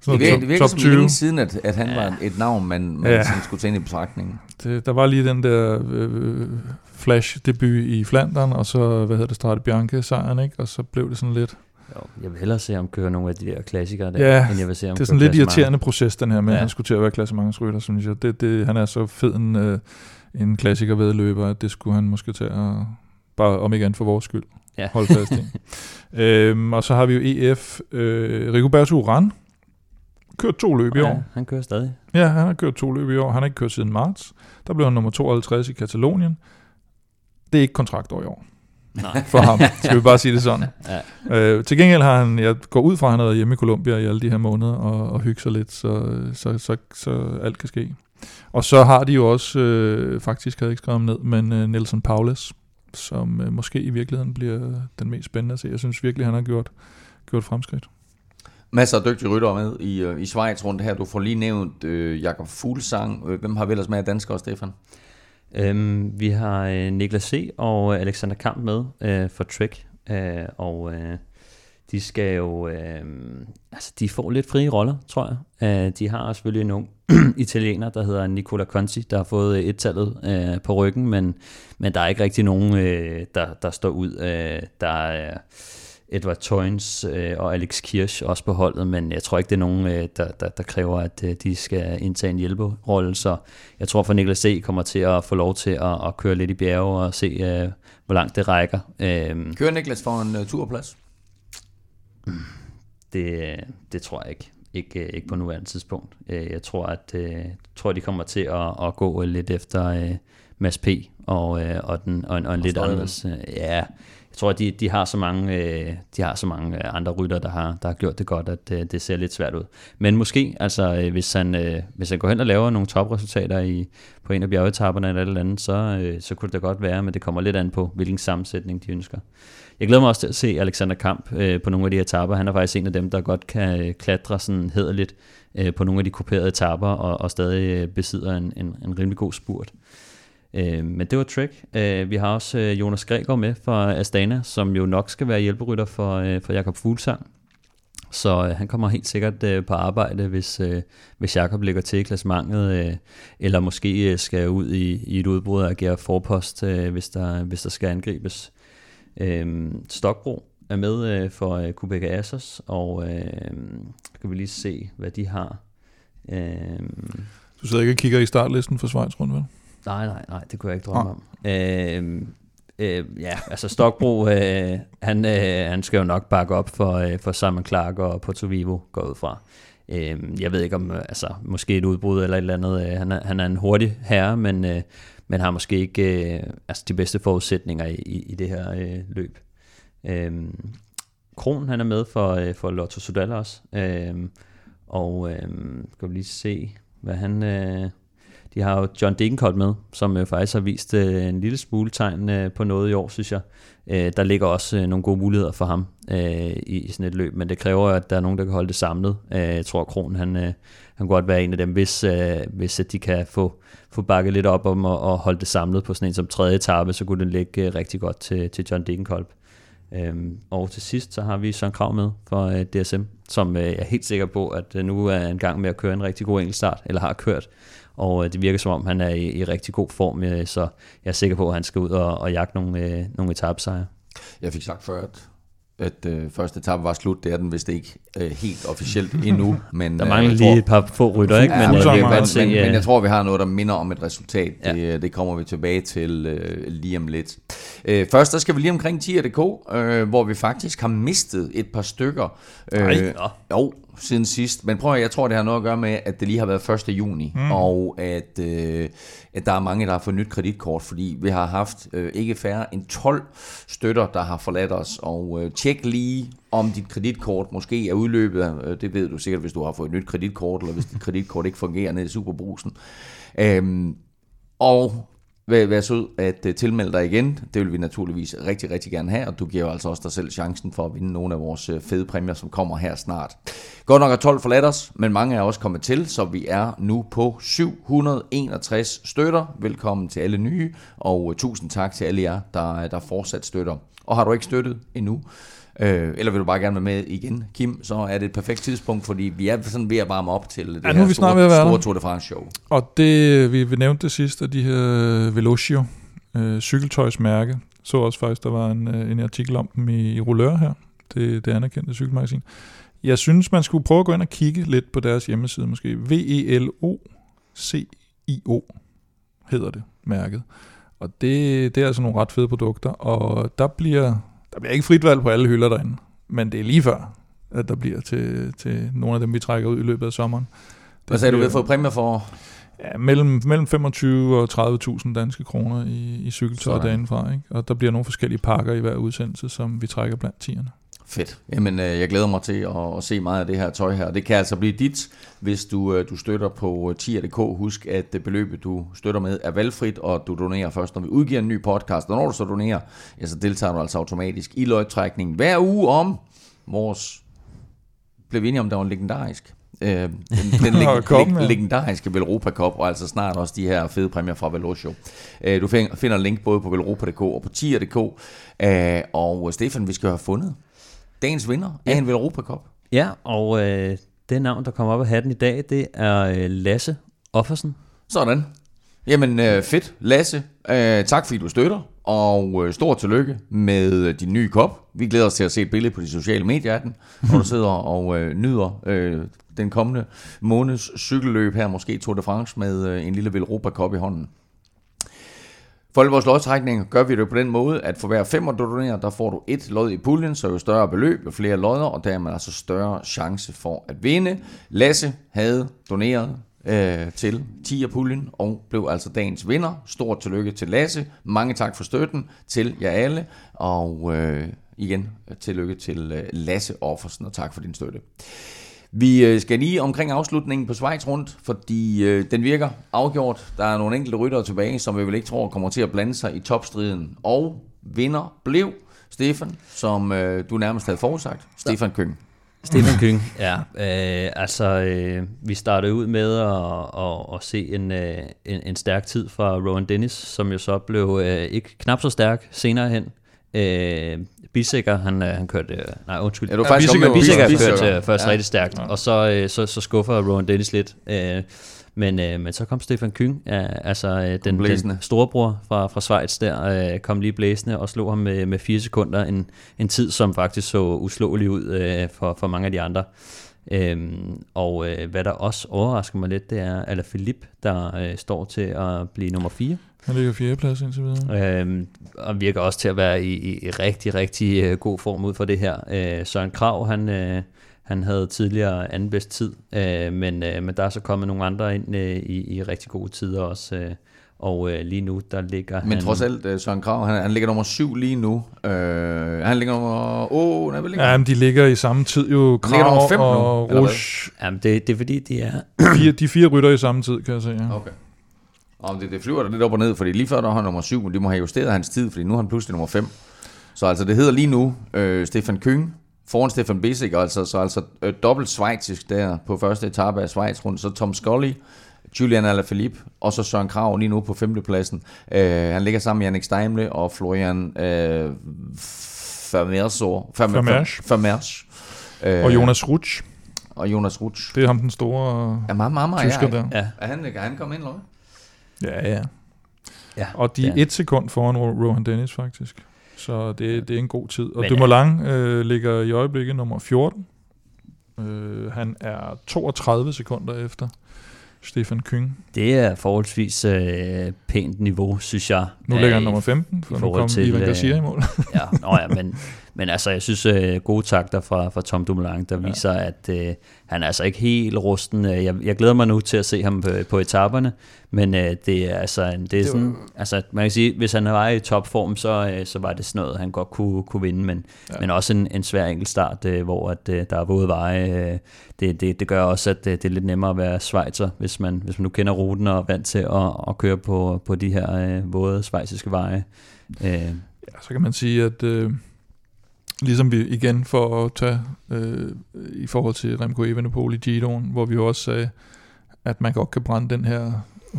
Det virker, det virker top som 20. længe siden, at, at han Ja. var et navn, man, man Ja. sådan skulle tage ind i betragtningen. Det, der var lige den der øh, flash-debut i Flandern, og så, hvad hedder det, Strade Bianche-sejren, ikke? Og så blev det sådan lidt... Jo, jeg vil hellere se ham køre nogle af de der klassikere der, Ja, end jeg vil se ham Det er sådan lidt irriterende proces, den her med, ja. At han skulle til at være klassementsrytter, synes jeg. Det, det, han er så fed en, øh, en klassiker vedløber, at det skulle han måske tage at, bare om ikke andet for vores skyld, Ja. holde fast i. øhm, og så har vi jo EF, øh, Rigoberto Uran, kørt to løb i Ja, år. han kører stadig. Ja, han har kørt to løb i år. Han har ikke kørt siden marts. Der blev han nummer 52 i Katalonien. Det er ikke kontraktår i år Nej. for ham. Skal vi bare sige det sådan. Ja. Øh, til gengæld har han, jeg går ud fra, at han har været hjemme i Colombia i alle de her måneder og, og hygge sig lidt, så, så, så, så alt kan ske. Og så har de jo også, øh, faktisk havde jeg ikke skrevet ham ned, men øh, Nelson Paulus, som øh, måske i virkeligheden bliver den mest spændende at se. Jeg synes virkelig, han har gjort, gjort fremskridt. Masser af dygtige ryttere med i, øh, i Schweiz rundt her. Du får lige nævnt øh, Jakob Fuglsang. Øh, Hvem har vi ellers med af danskere, Stefan? Øhm, vi har øh, Niklas C. og øh, Alexander Kamp med øh, for Trek, øh, og øh, de skal jo, øh, altså de får lidt frie roller, tror jeg. Øh, de har selvfølgelig en ung italiener, der hedder Nicola Conti, der har fået øh, et-tallet øh, på ryggen, men, men der er ikke rigtig nogen, øh, der, der står ud. Øh, der er Edward Toynes øh, og Alex Kirsch også på holdet, men jeg tror ikke, det er nogen, øh, der, der, der kræver, at øh, de skal indtage en hjælperolle, så jeg tror for Niklas C. kommer til at få lov til at, at køre lidt i bjerge og se, øh, hvor langt det rækker. Øh, Kører Niklas for en turplads? det, det tror jeg ikke. Ikke, ikke på nuværende tidspunkt. Jeg tror, at øh, tror, de kommer til at, at gå lidt efter øh, Mads P. og, øh, og, den, og en, og en lidt Støjlen. anderledes. øh, Ja, tror, at de, de har så mange, øh, de har så mange øh, andre rytter, der har, der har gjort det godt, at øh, det ser lidt svært ud. Men måske, altså, øh, hvis, han, øh, hvis han går hen og laver nogle topresultater i, på en af bjergetapperne eller et eller andet, så, øh, så kunne det da godt være, men det kommer lidt an på, hvilken sammensætning de ønsker. Jeg glæder mig også til at se Alexander Kamp øh, på nogle af de her etapper. Han er faktisk en af dem, der godt kan øh, klatre sådan hederligt øh, på nogle af de kuperede etapper og, og stadig øh, besidder en, en, en rimelig god spurt. Øh, Øh, men det var Trek. Øh, vi har også øh, Jonas Gregor med fra Astana, som jo nok skal være hjælperytter for, øh, for Jakob Fuglsang. Så øh, han kommer helt sikkert øh, på arbejde, hvis, øh, hvis Jakob ligger til i klassementet, øh, eller måske øh, skal ud i, i et udbrud og agere forpost, øh, hvis, der, hvis der skal angribes. Øh, Stokbro er med øh, for øh, Kubeka Assos, og øh, skal vi lige se, hvad de har. Øh, Du sidder ikke og kigger i startlisten for Schweiz rundt, vel? Nej, nej, nej, det kunne jeg ikke drømme om. Øh, øh, ja, altså Stokbro, øh, han, øh, han skal jo nok bakke op for, øh, for Simon Clark og Porto Vivo, går ud fra. Øh, jeg ved ikke om, øh, altså måske et udbrud eller et eller andet. Øh, han, er, han er en hurtig herre, men, øh, men har måske ikke øh, altså de bedste forudsætninger i, i, i det her øh, løb. Øh, Kron, han er med for, øh, for Lotto Sudal også. Øh, og øh, skal vi lige se, hvad han... Øh, de har jo John Degenkolb med, som øh, faktisk har vist øh, en lille smule tegn øh, på noget i år, synes jeg. Øh, der ligger også øh, nogle gode muligheder for ham øh, i, i sådan et løb, men det kræver, at der er nogen, der kan holde det samlet. Øh, jeg tror, Kron han, øh, han kan godt være en af dem, hvis, øh, hvis de kan få, få bakket lidt op om at, at holde det samlet på sådan en som tredje etape, så kunne det ligge øh, rigtig godt til, til John Degenkolb. Øhm, og til sidst så har vi Søren Krav med for øh, DSM, som øh, jeg er helt sikker på, at øh, nu er en gang med at køre en rigtig god enkeltstart, eller har kørt. Og øh, det virker som om, han er i, i rigtig god form, øh, så jeg er sikker på, at han skal ud og, og jagte nogle, øh, nogle etapesejre. Jeg fik sagt før, at, at øh, første etape var slut. Det er den vist ikke øh, helt officielt endnu. Men, Der øh, mangler jeg lige tror- et par få rytter, ikke? Ja, Men, øh, vi men, men, se, men, øh, men jeg tror, vi har noget, der minder om et resultat. Ja. Det, det kommer vi tilbage til øh, lige om lidt. Øh, først der skal vi lige omkring tier.dk, øh, hvor vi faktisk har mistet et par stykker. Øh, Ej, nå. jo, siden sidst. Men prøv at, jeg tror, det har noget at gøre med, at det lige har været 1. juni, mm. og at, øh, at der er mange, der har fået nyt kreditkort, fordi vi har haft øh, ikke færre end 12 støtter, der har forladt os. Og øh, tjek lige, om dit kreditkort måske er udløbet. Øh, det ved du sikkert, hvis du har fået et nyt kreditkort, eller hvis dit kreditkort ikke fungerer nede i Superbrusen. Øhm, og vær, vær sød at uh, tilmelde dig igen. Det vil vi naturligvis rigtig, rigtig gerne have, og du giver jo altså også dig selv chancen for at vinde nogle af vores uh, fede præmier, som kommer her snart. Godt nok er 12 forladt os, men mange er også kommet til, så vi er nu på 761 støtter. Velkommen til alle nye, og uh, tusind tak til alle jer, der, der fortsat støtter. Og har du ikke støttet endnu, Øh, eller vil du bare gerne være med igen, Kim, så er det et perfekt tidspunkt, fordi vi er sådan ved at varme op til det Ja, nu er her vi snart store, ved at være store. Tour de France show. Og det, vi, nævnte det sidste, de her Velocio, øh, cykeltøjsmærke. Så også faktisk, der var en, øh, en artikel om dem i, i Rullør her, det, det anerkendte cykelmagasin. Jeg synes, man skulle prøve at gå ind og kigge lidt på deres hjemmeside måske. V-E-L-O-C-I-O hedder det, mærket. Og det, det er altså nogle ret fede produkter, og der bliver, der bliver ikke frit valg på alle hylder derinde, men det er lige før, at der bliver til, til nogle af dem, vi trækker ud i løbet af sommeren. Hvad sagde du, vi bliver- har fået præmier for? Ja, mellem, mellem 25 og 30.000 danske kroner i, i cykeltøj derindefra. Ikke? Og der bliver nogle forskellige pakker i hver udsendelse, som vi trækker blandt tierne. Fedt. Jamen, øh, jeg glæder mig til at, at se meget af det her tøj her. Det kan altså blive dit, hvis du, øh, du støtter på tier.dk. Husk, at det beløbet, du støtter med, er valgfrit, og du donerer først, når vi udgiver en ny podcast. Og når du så donerer, ja, så deltager du altså automatisk i lodtrækningen hver uge om vores... Blev vi enige om, der var en legendarisk? Øh, den den leg, leg, legendariske Velropa Cup, og altså snart også de her fede præmier fra Velocio. Øh, du find- finder link både på velropa.dk og på tier.dk. Øh, og Stefan, vi skal have fundet dagens vinder af en Velropa Cup. Ja, og øh, det navn, der kommer op af hatten i dag, det er øh, Lasse Offersen. Sådan. Jamen øh, fedt, Lasse. Øh, tak fordi du støtter, og øh, stor tillykke med din nye kop. Vi glæder os til at se et billede på de sociale medier af den, hvor du sidder og øh, nyder øh, den kommende måneds cykelløb her, måske Tour de France, med øh, en lille Velropa Cup i hånden. For alle vores lodtrækninger gør vi det på den måde, at for hver femmer du donerer, der får du et lod i puljen, så jo større beløb, jo flere lodder, og dermed altså større chance for at vinde. Lasse havde doneret øh, til 10 puljen og blev altså dagens vinder. Stort tillykke til Lasse. Mange tak for støtten til jer alle, og øh, igen øh, tillykke til øh, Lasse Offersen, og tak for din støtte. Vi øh, skal lige omkring afslutningen på Schweiz rundt, fordi øh, den virker afgjort. Der er nogle enkelte ryttere tilbage, som vi vel ikke tror kommer til at blande sig i topstriden. Og vinder blev Stefan, som øh, du nærmest havde forudsagt, Stefan Køng. Stefan Kyng, ja. Øh, altså, øh, vi startede ud med at, at, at se en, øh, en, en stærk tid fra Rowan Dennis, som jo så blev øh, ikke knap så stærk senere hen. Øh, Bissikker, han, han kørte... Nej, undskyld. Ja, du faktisk Bissikker, Bissikker Bissikker. kørte først Ja. rigtig stærkt, og så, så, så skuffer Rowan Dennis lidt. Øh, men, øh, men så kom Stefan Kyng, øh, altså øh, den, blæsende. den storebror fra, fra Schweiz der, øh, kom lige blæsende og slog ham med, med fire sekunder. En, en tid, som faktisk så uslåelig ud øh, for, for mange af de andre. Øhm, og øh, hvad der også overrasker mig lidt, det er Ala Philippe, der øh, står til at blive nummer 4. Han ligger fjerdeplads indtil videre. Øhm, og virker også til at være i, i, i rigtig, rigtig øh, god form ud for det her. Øh, Søren Krav, han, øh, han havde tidligere anden bedst tid, øh, men, øh, men der er så kommet nogle andre ind øh, i, i rigtig gode tider også. Øh, og øh, lige nu, der ligger Men han... trods alt, øh, Søren Krav, han, han ligger nummer syv lige nu. Øh, han ligger nummer... Åh, oh, nej, hvad ligger Ja, men de ligger i samme tid jo. ligger nummer Krav fem nu, og hvad? Rouge. Jamen, det, det er fordi, de er... Fire, de fire rytter i samme tid, kan jeg se. Ja. Okay. Om det, det flyver der lidt op og ned, fordi lige før der var han nummer syv, men de må have justeret hans tid, fordi nu er han pludselig nummer 5. Så altså, det hedder lige nu øh, Stefan Kyng foran Stefan Bissek, altså, så altså øh, dobbelt schweizisk der på første etape af Schweiz rundt, så Tom Scully, Julian Alaphilippe, og så Søren Krav lige nu på femtepladsen. Øh, han ligger sammen med Jannik Steimle og Florian øh, Vermeersor. Vermeersch. Vermeersch. Øh, Og Jonas Rutsch, og Jonas Rutsch. det er ham den store Ja, meget, meget, meget. tysker ja, der. Ja, Er han, kan han komme ind, eller? Ja, ja. ja, Og de er et sekund foran Ro- Rohan Dennis, faktisk. Så det, det er en god tid. Og Men, Dumoulin øh, ligger i øjeblikket nummer 14. Øh, han er 32 sekunder efter Stefan Kyng. Det er forholdsvis øh, pænt niveau, synes jeg. Nu Øh, ligger han nummer 15, for nu kom til, Ivan øh, Garcia i mål. ja, nå ja, men, men altså, jeg synes, øh, gode takter fra, fra Tom Dumoulin, der ja. viser, at øh, han er altså ikke helt rusten. Øh, Jeg, jeg glæder mig nu til at se ham på, på etaperne, men øh, det er altså, en- det er sådan, altså, man kan sige, hvis han var i topform, så, øh, så var det sådan noget, han godt kunne, kunne vinde, men, ja. men også en, en svær enkeltstart, øh, hvor at, øh, der er våde veje. Øh, det, det, det gør også, at øh, det er lidt nemmere at være svejser, hvis man, hvis man nu kender ruten og er vant til at, at køre på, på de her øh, våde svejsiske veje. Øh, Ja, så kan man sige, at øh, ligesom vi igen for at tage øh, i forhold til Remco Evenepoel i Giroen, hvor vi jo også sagde, at man godt kan brænde den her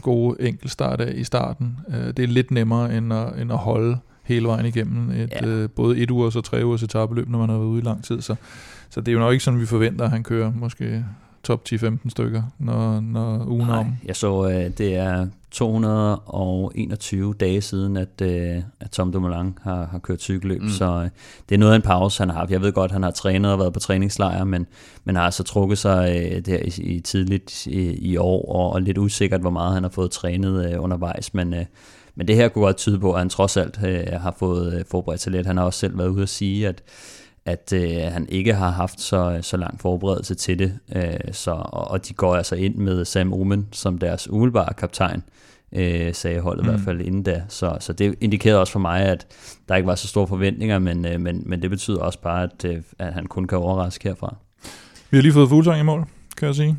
gode enkeltstart af i starten. Øh, det er lidt nemmere end at, end at holde hele vejen igennem et, Ja. øh, både et ugers og tre ugers etabeløb, når man har været ude i lang tid. Så, så det er jo nok ikke sådan, vi forventer, at han kører måske top 10-15 stykker, når, når ugen er om. Jeg så, øh, det er 221 dage siden, at, øh, at Tom Dumoulin har, har kørt cykelløb, mm. så øh, det er noget af en pause, han har haft. Jeg ved godt, han har trænet og været på træningslejr, men, men har altså trukket sig øh, der i, i tidligt i, i år, og, og lidt usikkert, hvor meget han har fået trænet øh, undervejs, men... Øh, men det her kunne godt tyde på, at han trods alt øh, har fået øh, forberedt sig lidt. Han har også selv været ude at sige, at, at øh, han ikke har haft så, så lang forberedelse til det. Øh, så, og, og de går altså ind med Sam Omen som deres umiddelbare kaptajn, øh, sagde holdet mm. i hvert fald inden da. Så, så det indikerede også for mig, at der ikke var så store forventninger, men, øh, men, men det betyder også bare, at, øh, at han kun kan overraske herfra. Vi har lige fået Fuglsang i mål, kan jeg sige.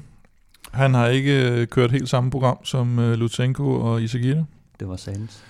Han har ikke øh, kørt helt samme program som øh, Lutsenko og Isagire. Det var Salens.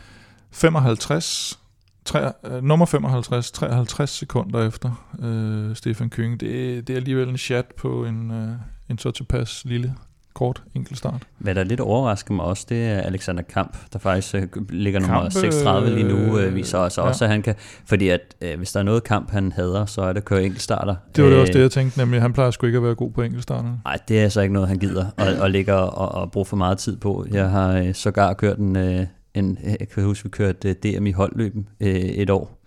55, tre, øh, nummer 55, 53 sekunder efter øh, Stefan Kyng. Det, det er alligevel en chat på en, øh, en så tilpas lille, kort enkeltstart. Hvad der lidt overrasker mig også, det er Alexander Kamp, der faktisk øh, ligger nummer Kamp, 36 lige nu, øh, øh, viser os ja. også, at han kan, fordi at øh, hvis der er noget kamp, han hader, så er det at køre enkeltstarter. Det var det Øh, også det, jeg tænkte, nemlig han plejer sgu ikke at være god på enkeltstarterne. Nej, det er altså ikke noget, han gider at, at ligge og, og bruge for meget tid på. Jeg har øh, sågar kørt en, øh, en jeg kan huske, vi kørte øh, DM i holdløben øh, et år,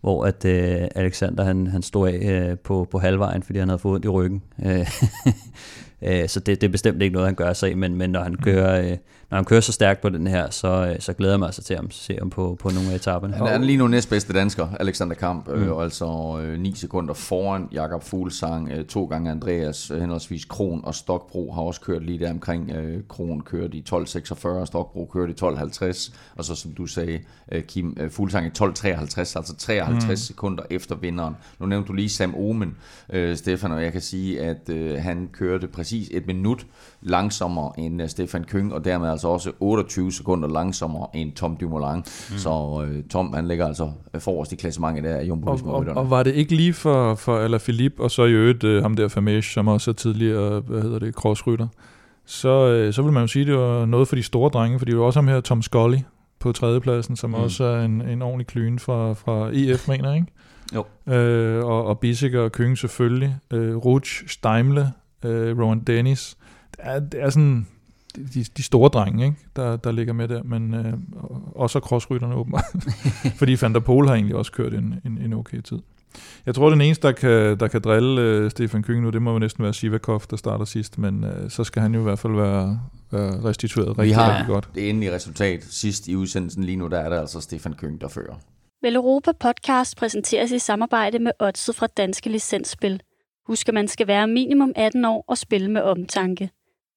hvor at øh, Alexander han, han stod af øh, på, på halvvejen, fordi han havde fået ondt i ryggen. Øh, øh, så det, det er bestemt ikke noget, han gør sig af, men, men når, han kører, øh, når han kører så stærkt på den her, så, øh, så glæder jeg mig altså til at se ham på, på nogle af etaperne. Han er lige nu næstbedste dansker, Alexander Kamp, mm. øh, altså øh, 9 sekunder foran Jakob Fuglsang, øh, to gange Andreas, øh, henholdsvis Kron og Stokbro har også kørt lige der omkring. Øh, Kron kørte i 12.46, Stokbro kørte i 12.50, og så som du sagde, øh, Kim øh, Fuglsang i 12.53, altså 53 mm. sekunder efter vinderen. Nu nævnte du lige Sam Omen, øh, Stefan, og jeg kan sige, at øh, han kørte præcis et minut langsommere end øh, Stefan Køng, og dermed altså også 28 sekunder langsommere end Tom Dumoulin. Mm. Så øh, Tom, han ligger altså forrest i klassementet der af jumbo og, og, og, var det ikke lige for, for Alaphilippe, og så i øvrigt øh, ham der Famage, som også er tidligere, hvad hedder det, crossrytter, så, øh, så vil man jo sige, at det var noget for de store drenge, fordi det var også ham her, Tom Scully, på tredjepladsen, som mm. også er en, en ordentlig klyne fra, fra EF, mener ikke? Jo. Øh, og, og Bissiger og Køng selvfølgelig. Øh, Ruch, Steimle, øh, Rowan Dennis. Det er, det er sådan de, de store drenge, ikke? Der, der ligger med der, men øh, også crossrytterne åbenbart. Fordi Van der Pol har egentlig også kørt en, en, en okay tid. Jeg tror, den eneste, der kan, der kan drille uh, Stefan Køng nu, det må jo næsten være Sivakov, der starter sidst, men uh, så skal han jo i hvert fald være, være restitueret rigtig, Vi har rigtig godt. det endelige resultat sidst i udsendelsen. Lige nu der er det altså Stefan Køng, der fører. Vel Europa podcast præsenteres i samarbejde med Odset fra Danske Licensspil. Husk, at man skal være minimum 18 år og spille med omtanke.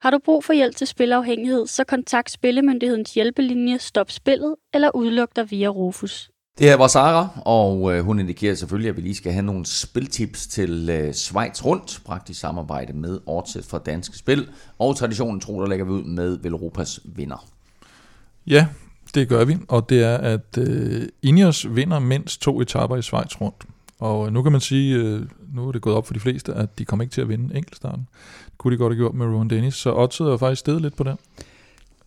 Har du brug for hjælp til spilafhængighed, så kontakt Spillemyndighedens hjælpelinje Stop Spillet eller udluk dig via Rufus. Det her var Sara, og øh, hun indikerer selvfølgelig, at vi lige skal have nogle spiltips til øh, Schweiz rundt. Praktisk samarbejde med Ortset fra Danske Spil. Og traditionen tro, der lægger vi ud med Velropas vinder. Ja, det gør vi, og det er, at øh, Ineos vinder mindst to etaper i Schweiz rundt. Og nu kan man sige, øh, nu er det gået op for de fleste, at de kommer ikke til at vinde enkeltstarten. Kunne de godt have gjort med Rowan Dennis, så oddset er faktisk stedet lidt på den.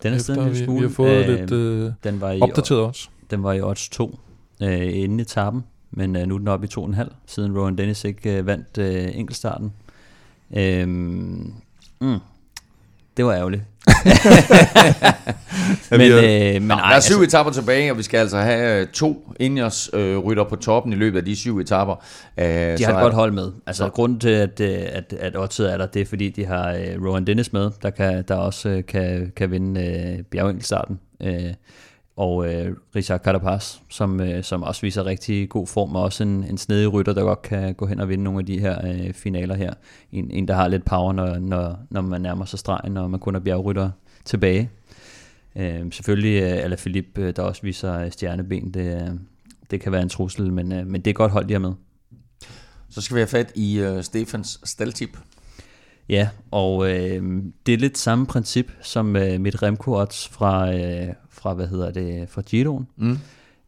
Den er stedet en lille smule. vi har fået Øh, lidt øh, den var i opdateret odds. Den var i odds 2 øh, inden etappen, men øh, nu er den oppe i 2,5, siden Rowan Dennis ikke øh, vandt øh, enkeltstarten. Øhm, mm, det var ærgerligt. men, har- øh, men Nå, ej, der er syv altså, etapper tilbage, og vi skal altså have øh, to Ineos øh, rytter på toppen i løbet af de syv etapper. Øh, de har et godt hold med. Altså så- grunden til, at, øh, at, at oddset er der, det er fordi, de har øh, Rowan Dennis med, der, kan, der også øh, kan, kan vinde øh, bjergenkeltstarten. Øh, og øh, Richard Carapaz, som, øh, som også viser rigtig god form, og også en, en snedig rytter, der godt kan gå hen og vinde nogle af de her øh, finaler her. En, en, der har lidt power, når, når, når man nærmer sig stregen, og man kun er bjergrytter tilbage. Øh, selvfølgelig øh, Alaphilippe, øh, der også viser øh, stjerneben, det, øh, det kan være en trussel, men, øh, men det er godt hold, de har med. Så skal vi have fat i øh, Stefans staltip. Ja, og øh, det er lidt samme princip som øh, mit Remco odds fra, øh, fra, hvad hedder det, fra Giroen. Mm.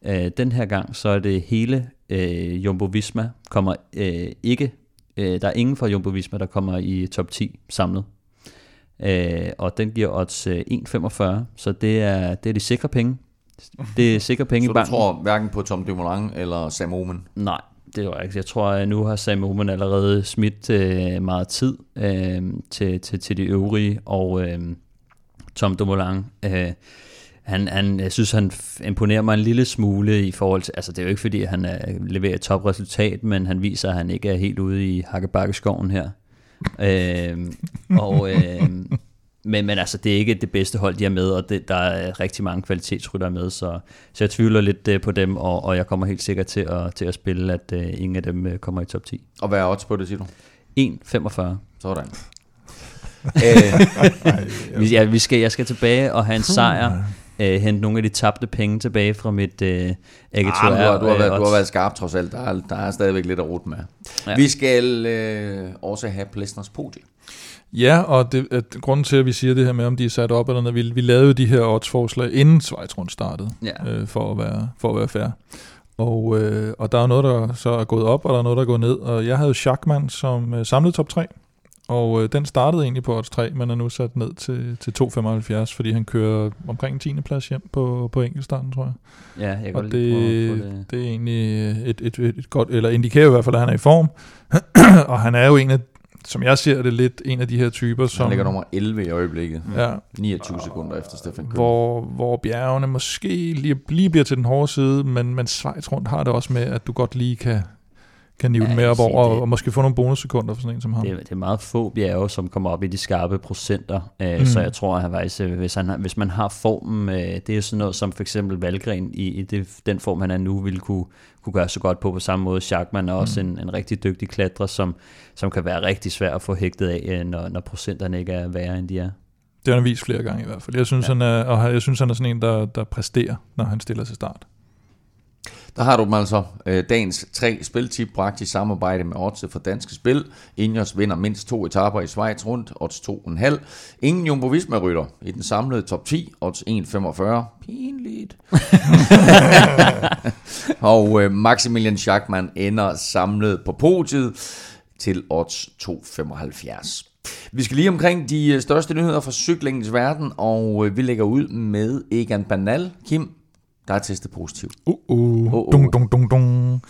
Øh, den her gang, så er det hele øh, Jumbo Visma kommer øh, ikke, øh, der er ingen fra Jumbo Visma, der kommer i top 10 samlet. Øh, og den giver odds øh, 1,45, så det er, det er de sikre penge. Det er sikre penge Så i du banken. tror hverken på Tom Dumoulin eller Sam Omen? Nej, det jeg ikke. Jeg tror, at nu har Sam Oman allerede smidt øh, meget tid øh, til, til, til de øvrige, og øh, Tom Dumoulin, øh, han, han, jeg synes, han imponerer mig en lille smule i forhold til, altså det er jo ikke fordi, han er, leverer et topresultat, men han viser, at han ikke er helt ude i Hakkebakkeskoven her. øh, og, øh, men, men altså, det er ikke det bedste hold, de er med, og det, der er rigtig mange kvalitetsryttere med, så, så jeg tvivler lidt øh, på dem, og, og jeg kommer helt sikkert til at, til at spille, at øh, ingen af dem øh, kommer i top 10. Og hvad er odds på det, siger du? 1,45. Sådan. øh, Vi, ja, vi skal, jeg skal tilbage og have en sejr, øh, hente nogle af de tabte penge tilbage fra mit øh, ah, men AG2R. du, har, du, har øh, været, du har været skarp trods alt. Der er, der er stadigvæk lidt at rute med. Ja. Vi skal øh, også have Plesners podie. Ja, og det, at, grunden til, at vi siger det her med, om de er sat op eller noget, vi, vi lavede jo de her odds-forslag, inden Schweiz rundt startede, Ja. øh, for, at være, for at være fair. Og, øh, og der er noget, der så er gået op, og der er noget, der er gået ned. Og jeg havde Schachmann som øh, samlet top 3, og øh, den startede egentlig på odds 3, men er nu sat ned til, til 2,75, fordi han kører omkring en 10. plads hjem på, på enkeltstarten, tror jeg. Ja, jeg kan Og det, det. det er egentlig et, et, et, et godt, eller indikerer i hvert fald, at han er i form. og han er jo en af, som jeg ser det, lidt en af de her typer, Som som... ligger nummer 11 i øjeblikket. Ja, 29 sekunder efter Stefan Køhl. hvor, hvor bjergene måske lige, lige bliver til den hårde side, men, men Schweiz rundt har det også med, at du godt lige kan, kan nive Ja, den med op over, det- og måske få nogle bonussekunder for sådan en som ham. Det, er- det er meget få bjerge, som kommer op i de skarpe procenter, øh, Mm. så jeg tror, at han faktisk, øh, hvis, han, hvis man har formen, øh, det er sådan noget som for eksempel Valgren i, i det, den form, han er nu, ville kunne, kunne gøre så godt på på samme måde. Schachmann er også Mm. en, en rigtig dygtig klatrer, som, som kan være rigtig svær at få hægtet af, øh, når, når procenterne ikke er værre, end de er. Det har han vist flere gange i hvert fald. Jeg synes, ja. Ja. han er, og jeg synes, han er sådan en, der, der præsterer, når han stiller til start. Der har du dem altså. Øh, dagens tre spiltip bragt i samarbejde med Odds for Danske Spil. Ingers vinder mindst to etaper i Schweiz rundt. Odds 2,5. Ingen Jumbo Visma rytter i den samlede top 10. Odds 1,45. Pinligt. og øh, Maximilian Schachmann ender samlet på podiet til odds 2,75. Vi skal lige omkring de øh, største nyheder fra cyklingens verden, og øh, vi lægger ud med Egan Banal. Kim, der er testet positiv. Uh, uh, uh, uh. Dung, dung, dung, dung.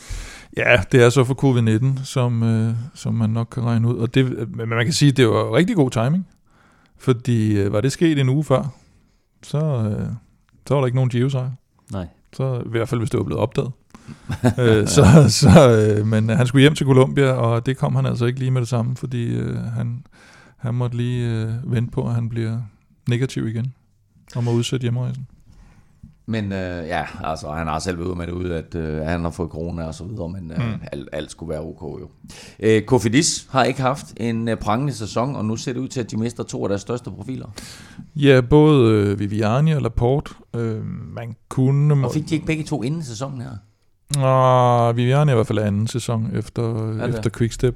Ja, det er så for covid-19, som, øh, som man nok kan regne ud. Og det, men man kan sige, at det var rigtig god timing. Fordi øh, var det sket en uge før, så, øh, så var der ikke nogen giro -sejr. Nej. Så i hvert fald, hvis det var blevet opdaget. øh, så, så, øh, men han skulle hjem til Colombia, og det kom han altså ikke lige med det samme, fordi øh, han, han måtte lige øh, vente på, at han bliver negativ igen, og må udsætte hjemrejsen. Men øh, ja, altså han har selv været ude med det ud, at øh, han har fået corona og så videre, men øh, mm. alt, alt skulle være ok jo. Øh, Kofidis har ikke haft en øh, prangende sæson, og nu ser det ud til, at de mister to af deres største profiler. Ja, både øh, Viviani og Laporte. Øh, man kunne... Og fik de ikke begge to inden sæsonen her? Nå, Viviani i hvert fald anden sæson efter, ja, efter Quickstep.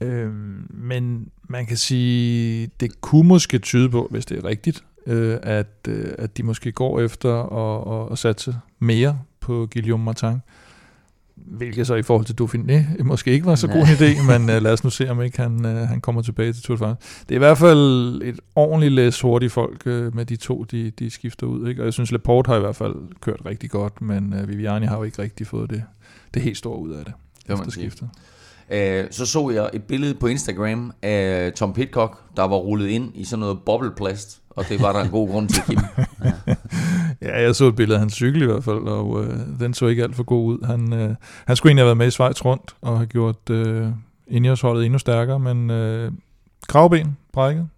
Øh, men man kan sige, det kunne måske tyde på, hvis det er rigtigt, øh, at, øh, at de måske går efter at, at, at satse mere på Guillaume Martin. Hvilket så i forhold til Dauphiné måske ikke var så god en idé, men uh, lad os nu se, om ikke han, uh, han kommer tilbage til Tour de France. Det er i hvert fald et ordentligt læs hurtigt folk uh, med de to, de, de skifter ud. Ikke? Og jeg synes, Laporte har i hvert fald kørt rigtig godt, men uh, Viviani har jo ikke rigtig fået det, det helt store ud af det. Det efter skiftet. Uh, så så jeg et billede på Instagram af Tom Pitcock, der var rullet ind i sådan noget bobleplast og det var der en god grund til, Kim. Ja. ja, jeg så et billede af hans cykel i hvert fald, og øh, den så ikke alt for god ud. Han, øh, han skulle egentlig have været med i Schweiz rundt, og have gjort øh, Ineos-holdet endnu stærkere, men øh, gravben brækket.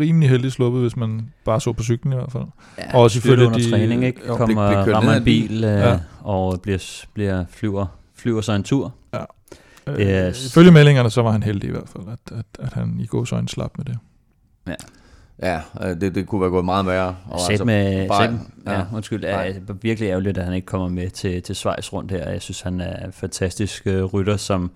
Rimelig heldig sluppet, hvis man bare så på cyklen i hvert fald. Ja, og også ifølge under de, træning, ikke? Jo, Kommer, bliver, bliver rammer en bil, øh, ja. og bliver, bliver flyver, flyver sig en tur. Ja. Yes. Ifølge meldingerne, så var han heldig i hvert fald, at, at, at han i går så slap med det. Ja. Ja, øh, det, det kunne være gået meget værre. Og Sæt altså, med, bare, sæt, ja, ja, undskyld, er virkelig ærgerligt, at han ikke kommer med til, til Schweiz rundt her. Jeg synes, han er en fantastisk uh, rytter, som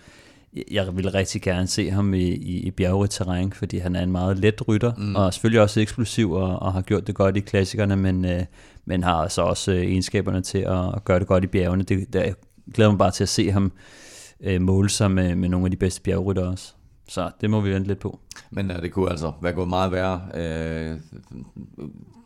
jeg ville rigtig gerne se ham i, i, i bjerget terræn, fordi han er en meget let rytter, mm. og selvfølgelig også eksplosiv, og, og har gjort det godt i klassikerne, men, uh, men har altså også uh, egenskaberne til at, at gøre det godt i bjergene. Det, det, jeg glæder mig bare til at se ham uh, måle sig med, med nogle af de bedste bjergrytter også. Så det må vi vente lidt på. Men øh, det kunne altså være gået meget værre. Uh,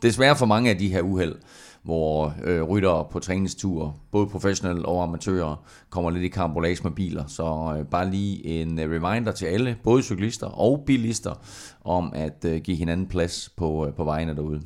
desværre for mange af de her uheld, hvor ryttere på træningsture, både professionelle og amatører, kommer lidt i karambolage med biler. Så bare lige en reminder til alle, både cyklister og bilister, om at give hinanden plads på, på vejene derude.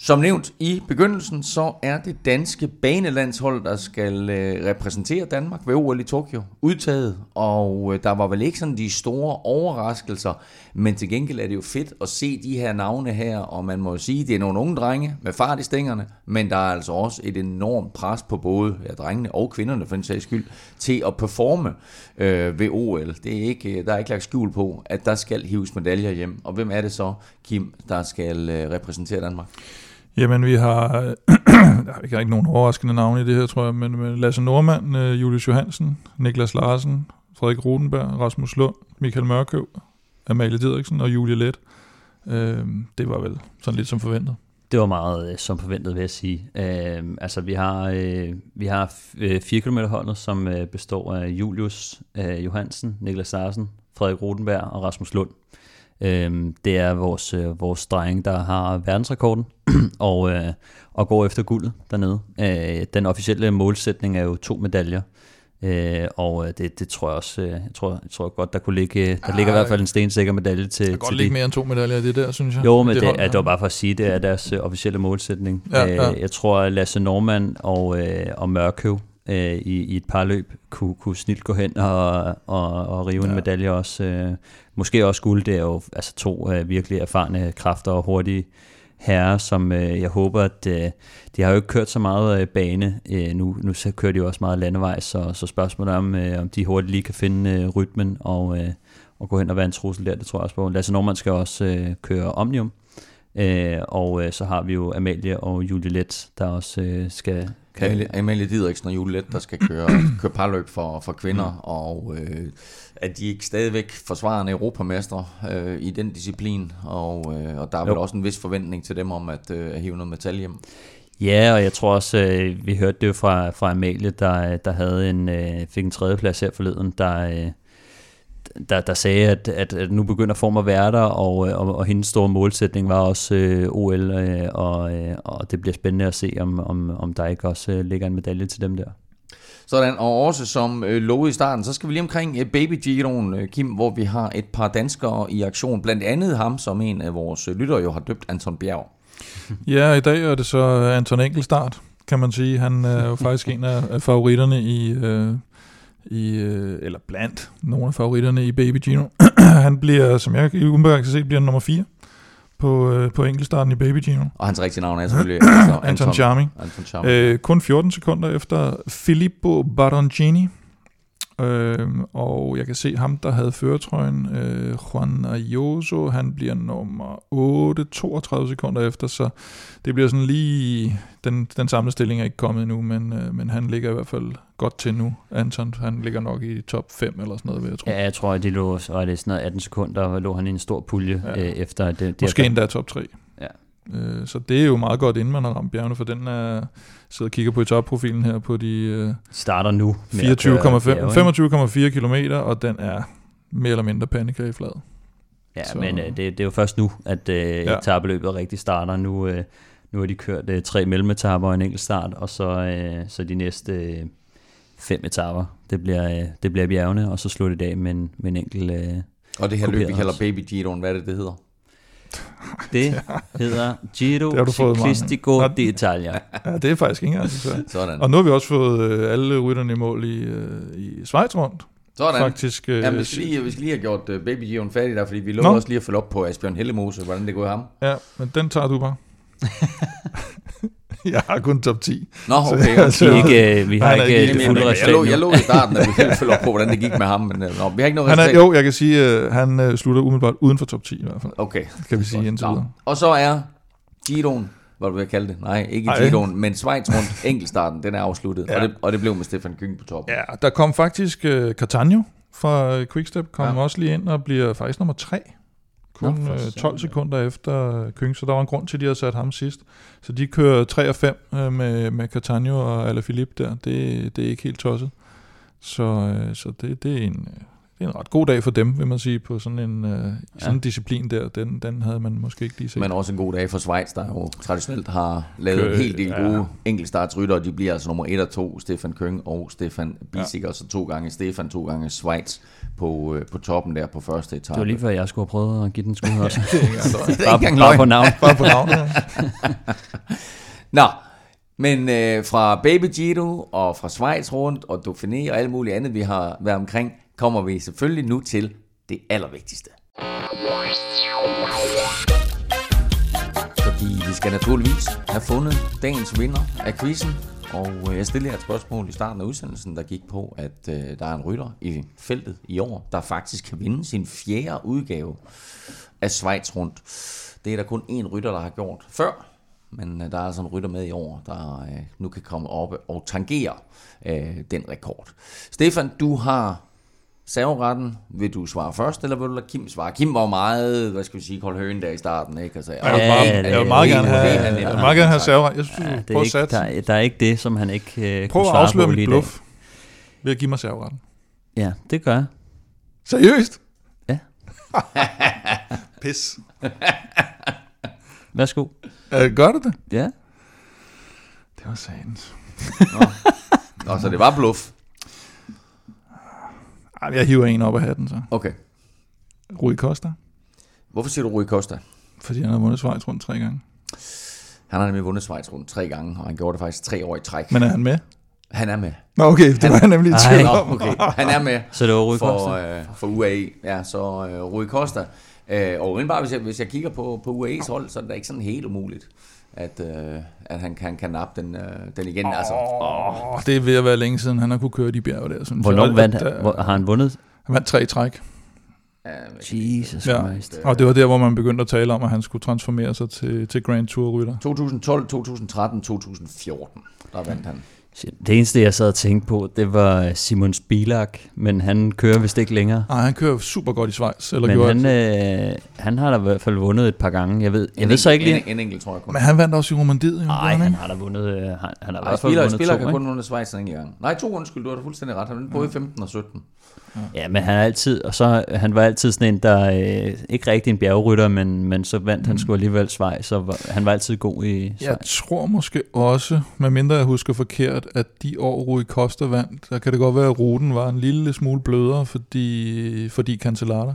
Som nævnt i begyndelsen, så er det danske banelandshold, der skal øh, repræsentere Danmark ved OL i Tokyo, udtaget. Og øh, der var vel ikke sådan de store overraskelser, men til gengæld er det jo fedt at se de her navne her, og man må jo sige, det er nogle unge drenge med fart i stængerne, men der er altså også et enormt pres på både ja, drengene og kvinderne for en sags skyld, til at performe øh, ved OL. Det er ikke, øh, der er ikke lagt skjul på, at der skal hives medaljer hjem. Og hvem er det så, Kim, der skal øh, repræsentere Danmark? Jamen, vi har, der er ikke nogen overraskende navne i det her, tror jeg, men, men Lasse Normand, øh, Julius Johansen, Niklas Larsen, Frederik Rodenberg, Rasmus Lund, Michael Mørkøv, Amalie Didriksen og Julie Let. Øh, det var vel sådan lidt som forventet. Det var meget øh, som forventet, vil jeg sige. Øh, altså, vi har, øh, vi har øh, 4 km holdet, som øh, består af Julius øh, Johansen, Niklas Larsen, Frederik Rodenberg og Rasmus Lund. Øh, det er vores, øh, vores dreng, der har verdensrekorden og, øh, og går efter guldet dernede. Øh, den officielle målsætning er jo to medaljer. Øh, og øh, det, det tror jeg også, øh, jeg tror, jeg tror godt, der kunne ligge, der ligger i hvert fald en stensikker medalje til Der kan godt ligge mere end to medaljer i det der, synes jeg. Jo, men det, det, det, det var bare for at sige, det er deres øh, officielle målsætning. Ja, ja. Øh, jeg tror, Lasse Normand og, øh, og Mørkøv øh, i, i et par løb kunne, kunne snilt gå hen og, og, og rive ja. en medalje også. Øh, måske også guld, det er jo altså to øh, virkelig erfarne kræfter og hurtige herrer, som øh, jeg håber, at øh, de har jo ikke kørt så meget øh, bane. Øh, nu, nu så kører de jo også meget landevej, så, så spørgsmålet er, om, øh, om de hurtigt lige kan finde øh, rytmen og, øh, og gå hen og være en trussel der. Det tror jeg også på. Lasse Normand skal også øh, køre Omnium. Øh, og øh, så har vi jo Amalie og Julie Let, der også øh, skal Amalie, Amalie Didriksen og Julie Let, der skal køre, køre parløb for, for kvinder, mm. og øh, at de ikke stadigvæk forsvarende europamestre øh, i den disciplin, og, øh, og der er vel Jo. også en vis forventning til dem om at, øh, at hive noget metal hjem. Ja, og jeg tror også, øh, vi hørte det jo fra, fra Amalie, der, der havde en, øh, fik en tredjeplads her forleden, der, øh, der, der sagde, at, at, at nu begynder form at være der, og, øh, og, og hendes store målsætning var også øh, OL, øh, og, øh, og det bliver spændende at se, om, om, om der ikke også øh, ligger en medalje til dem der. Sådan, og også som øh, lovet i starten, så skal vi lige omkring øh, Baby Giroen, øh, Kim, hvor vi har et par danskere i aktion. Blandt andet ham, som en af vores øh, lyttere jo har døbt, Anton Bjerg. Ja, i dag er det så Anton Enkelstart, kan man sige. Han er jo faktisk en af af favoritterne i, øh, i øh, eller blandt nogle af favoritterne i Baby Gino. han bliver, som jeg umiddelbart kan se, bliver nummer 4 på, øh, på enkeltstarten i Baby Gino. Og hans rigtige navn er selvfølgelig altså, Anton Charming. Anton Charming. Øh, kun 14 sekunder efter Filippo Baroncini. Øh, og jeg kan se ham, der havde føretrøjen, øh, Juan Ayuso, han bliver nummer 8, 32 sekunder efter, så det bliver sådan lige, den, den samlede stilling er ikke kommet endnu, men, øh, men han ligger i hvert fald godt til nu. Anton, han ligger nok i top 5 eller sådan noget, vil jeg tro. Ja, jeg tror, at de lå, og det er sådan noget 18 sekunder, lå han i en stor pulje Ja. øh, efter det. det Måske endda top 3. Øh, så det er jo meget godt, inden man har ramt bjergene, for den er, sidder og kigger på etapprofilen her på de øh, starter nu. med at køre bjerge, 24,5 ikke? 25,4 km, og den er mere eller mindre pandekageflad. Ja, Så- men øh, det, det er jo først nu, at øh, Ja. etabeløbet rigtig starter. Nu, øh, nu har de kørt øh, tre mellemetapper og en enkelt start, og så, øh, så de næste øh, fem etapper, det bliver, øh, det bliver bjergene, og så slutter det af med en, med en enkelt... Øh, og det her løb, vi kalder. Baby Giroen, hvad er det, det hedder? Det hedder Giro Det. Ciclistico d'Italia. Ja, det er faktisk ikke engang så. Sådan. Og nu har vi også fået øh, alle rytterne i mål i, øh, i Schweiz rundt. Sådan. Faktisk. Øh, Ja, vi skal, lige, vi skal lige have gjort uh, Baby Giroen færdig der, fordi vi lovede Nå. også lige at følge op på Asbjørn Hellemose, hvordan det går i ham. Ja, men den tager du bare. jeg har kun top 10. Nå, Så- okay. så- okay. Vi, er ikke, øh, vi har ikke ikke- øh, det Jamen, fulde jeg, jeg, lå, jeg resultat lå i starten, at vi ville følge op på, hvordan det gik med ham, men uh, nå, vi har ikke noget Han er, resultat. jo, jeg kan sige, at han øh, slutter umiddelbart uden for top 10 i hvert fald. Okay. Kan vi sige indtil videre. Og så er Giroen, hvad du vil kalde det, nej, ikke Ej. Giroen, men Schweiz rundt, enkeltstarten, den er afsluttet, Ja. og, det, og det blev med Stefan Kyng på toppen. Ja, der kom faktisk øh, Catania fra øh, Quickstep, kom Ja. også lige ind og bliver faktisk nummer 3. Kun Nå, øh, søren, 12 da. sekunder efter øh, Kyng, så der var en grund til, at de havde sat ham sidst. Så de kører 3 og 5 øh, med, med Catania og Alaphilippe der. Det, det er ikke helt tosset. Så, øh, så det, det, er en, øh, det er en ret god dag for dem, vil man sige, på sådan en, øh, sådan en disciplin der. Den, den havde man måske ikke lige set. Men også en god dag for Schweiz, der jo traditionelt har lavet Kø- en hel del ja. gode enkeltstartsrytter. De bliver altså nummer 1 og 2, Stefan Køng og Stefan Biesiger, ja. så to gange Stefan, to gange Schweiz på, øh, på toppen der på første etape. Det var lige før, jeg skulle have prøvet at give den skud også. det er ikke bare, bare på navn. Bare på navnet. Nå, men øh, fra Baby Giro og fra Schweiz rundt og Dauphiné og alt muligt andet, vi har været omkring, kommer vi selvfølgelig nu til det allervigtigste. Fordi vi skal naturligvis have fundet dagens vinder af quizzen. Og øh, jeg stillede et spørgsmål i starten af udsendelsen, der gik på, at øh, der er en rytter i feltet i år, der faktisk kan vinde sin fjerde udgave af Schweiz rundt. Det er der kun én rytter, der har gjort før, men øh, der er altså en rytter med i år, der øh, nu kan komme op og tangere øh, den rekord. Stefan, du har serveretten. Vil du svare først, eller vil du lade Kim svare? Kim var jo meget, hvad skal vi sige, kold høen der i starten, ikke? Altså, Jeg vil, Ja, meget, ja, jeg vil meget gerne have, jeg vil meget gerne have serveret. Jeg synes, Ja, du det prøver er at ikke, satse. der, er- der er ikke det, som han ikke øh, Prøv kunne at svare afsløre på mit bluff ved at give mig serveretten. Ja, det gør jeg. Seriøst? Ja. Pis. Værsgo. Uh, gør du det? Ja. Det var sandt. Nå, så det var bluff. Ej, jeg hiver en op af hatten så. Okay. Rui Costa, Hvorfor siger du Rui Costa? fordi han har vundet Schweiz rundt tre gange. Han har nemlig vundet Schweiz rundt tre gange, og han gjorde det faktisk tre år i træk. Men er han med? Han er med. Nå okay, det var jeg nemlig i tvivl om. okay. Han er med Så det var Rui for, Costa. øh, for UAE. Ja, så øh, Rui Costa. Øh, og bare, hvis jeg, hvis jeg kigger på, på UAE's hold, så er det da ikke sådan helt umuligt, at, øh, at han kan, kan nappe den, øh, den igen. Altså, Oh, det er ved at være længe siden, han har kunne køre de bjerge der. Synes Hvornår jeg. vandt der- Hvor, har han vundet? Han vandt tre i træk. Jesus Ja, Christ. og det var der, hvor man begyndte at tale om, at han skulle transformere sig til, til Grand Tour-rytter. 2012, 2013, 2014, der vandt han. Det eneste, jeg sad og tænkte på, det var Simon Spilak, men han kører vist ikke længere. Nej, han kører super godt i Schweiz. Eller Men gjorde han, han, øh, han har da i hvert fald vundet et par gange. Jeg ved, jeg ved så ikke lige... En, en enkelt, tror jeg kun. men han vandt også i Romandiet. jo, Nej, han har da vundet... øh, Han, han har i hvert fald spiller, vundet spiller to, kan ikke? kun vundet Schweiz en enkelt gang. Nej, to undskyld, du har da fuldstændig ret. Han vandt både i 15 og 17. Ja, men han er altid, og så han var altid sådan en, der øh, ikke rigtig en bjergrytter, men, men så vandt han sgu alligevel Schweiz, så var, han var altid god i Jeg Schweiz. tror måske også, medmindre jeg husker forkert, at de år Rui Costa vandt, der kan det godt være, at ruten var en lille smule blødere, fordi, fordi Cancellara.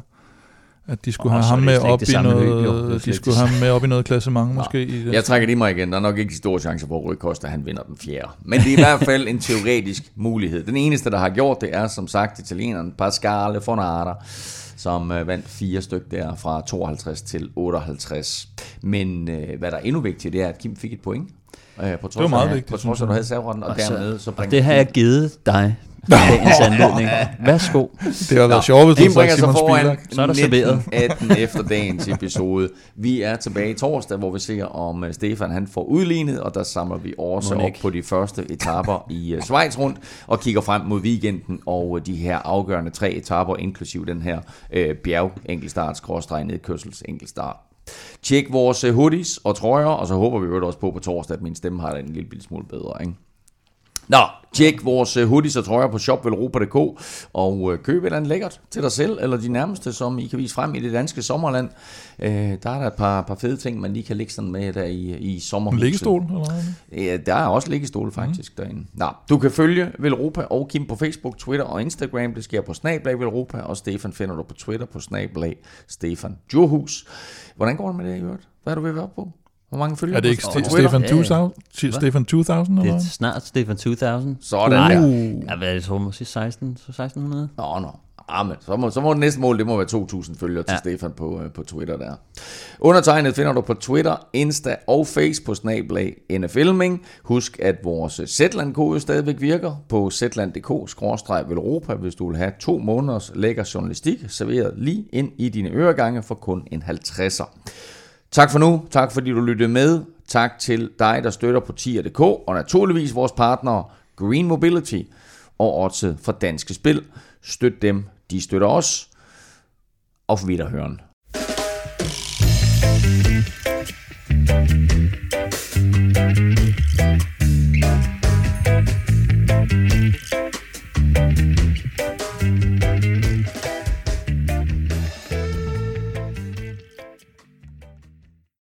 At de skulle have ham med op i jo. Noget, slet de skulle have ham med op i noget klassement måske. I det. Jeg trækker i mig igen. Der er nok ikke de store chancer for, at Rui Costa han vinder den fjerde. Men det er i hvert fald en teoretisk mulighed. Den eneste, der har gjort det, er som sagt italieneren Pasquale Fonara, som øh, vandt fire stykker der fra 52 til 58. Men øh, hvad der er endnu vigtigt, det er, at Kim fik et point. Øh, på trods var meget af, vigtigt, På trods af, at du havde serveretten, og, Og, dermed så og bringer det har jeg givet dig i dagens anledning. Værsgo. Det har været sjovt, hvis du sig Simon foran. Så er der serveret. 18 efter dagens episode. Vi er tilbage i torsdag, hvor vi ser om uh, Stefan han får udlignet, og der samler vi også op på de første etaper i uh, Schweiz rundt, og kigger frem mod weekenden og uh, de her afgørende tre etaper, inklusive den her uh, bjerg enkeltstart, skråstreg nedkørsels enkeltstart. Tjek vores øh, hoodies og trøjer, og så håber vi jo også på på torsdag, at min stemme har det en lille smule bedre, ikke? Nå, tjek vores øh, hoodies og trøjer på shopvelropa.dk og øh, køb et eller andet lækkert til dig selv eller de nærmeste, som I kan vise frem i det danske sommerland. Øh, der er der et par, par fede ting, man lige kan lægge sådan med der i, i sommerhuset. liggestol, eller? Ja, der er også liggestol faktisk mm. derinde. Nå, du kan følge Velropa og Kim på Facebook, Twitter og Instagram. Det sker på Snablag Velropa, og Stefan finder du på Twitter på Snablag Stefan Johus. Hvordan går det med det i øvrigt? Hvad er du ved at være på? Hvor mange følger Er det ikke? Stefan Ja, ja. 2000? Stefan 2000, eller Det er hvad? snart Stefan 2000. Sådan Nej, der. jeg ved, jeg tror måske 16, så 1600. Nå, nå. Ah, men så må, så må det næste mål, det må være 2.000 følgere til Ja. Stefan på, øh, på Twitter der. Undertegnet finder du på Twitter, Insta og Face på snablag NFLming. Husk, at vores Zetland-kode stadigvæk virker på zetland.dk-velropa, hvis du vil have to måneders lækker journalistik serveret lige ind i dine øregange for kun en 50'er. Tak for nu. Tak fordi du lyttede med. Tak til dig, der støtter på tier.dk, og naturligvis vores partnere Green Mobility og Odset fra Danske Spil. Støt dem, de støtter os. Auf Wiederhören.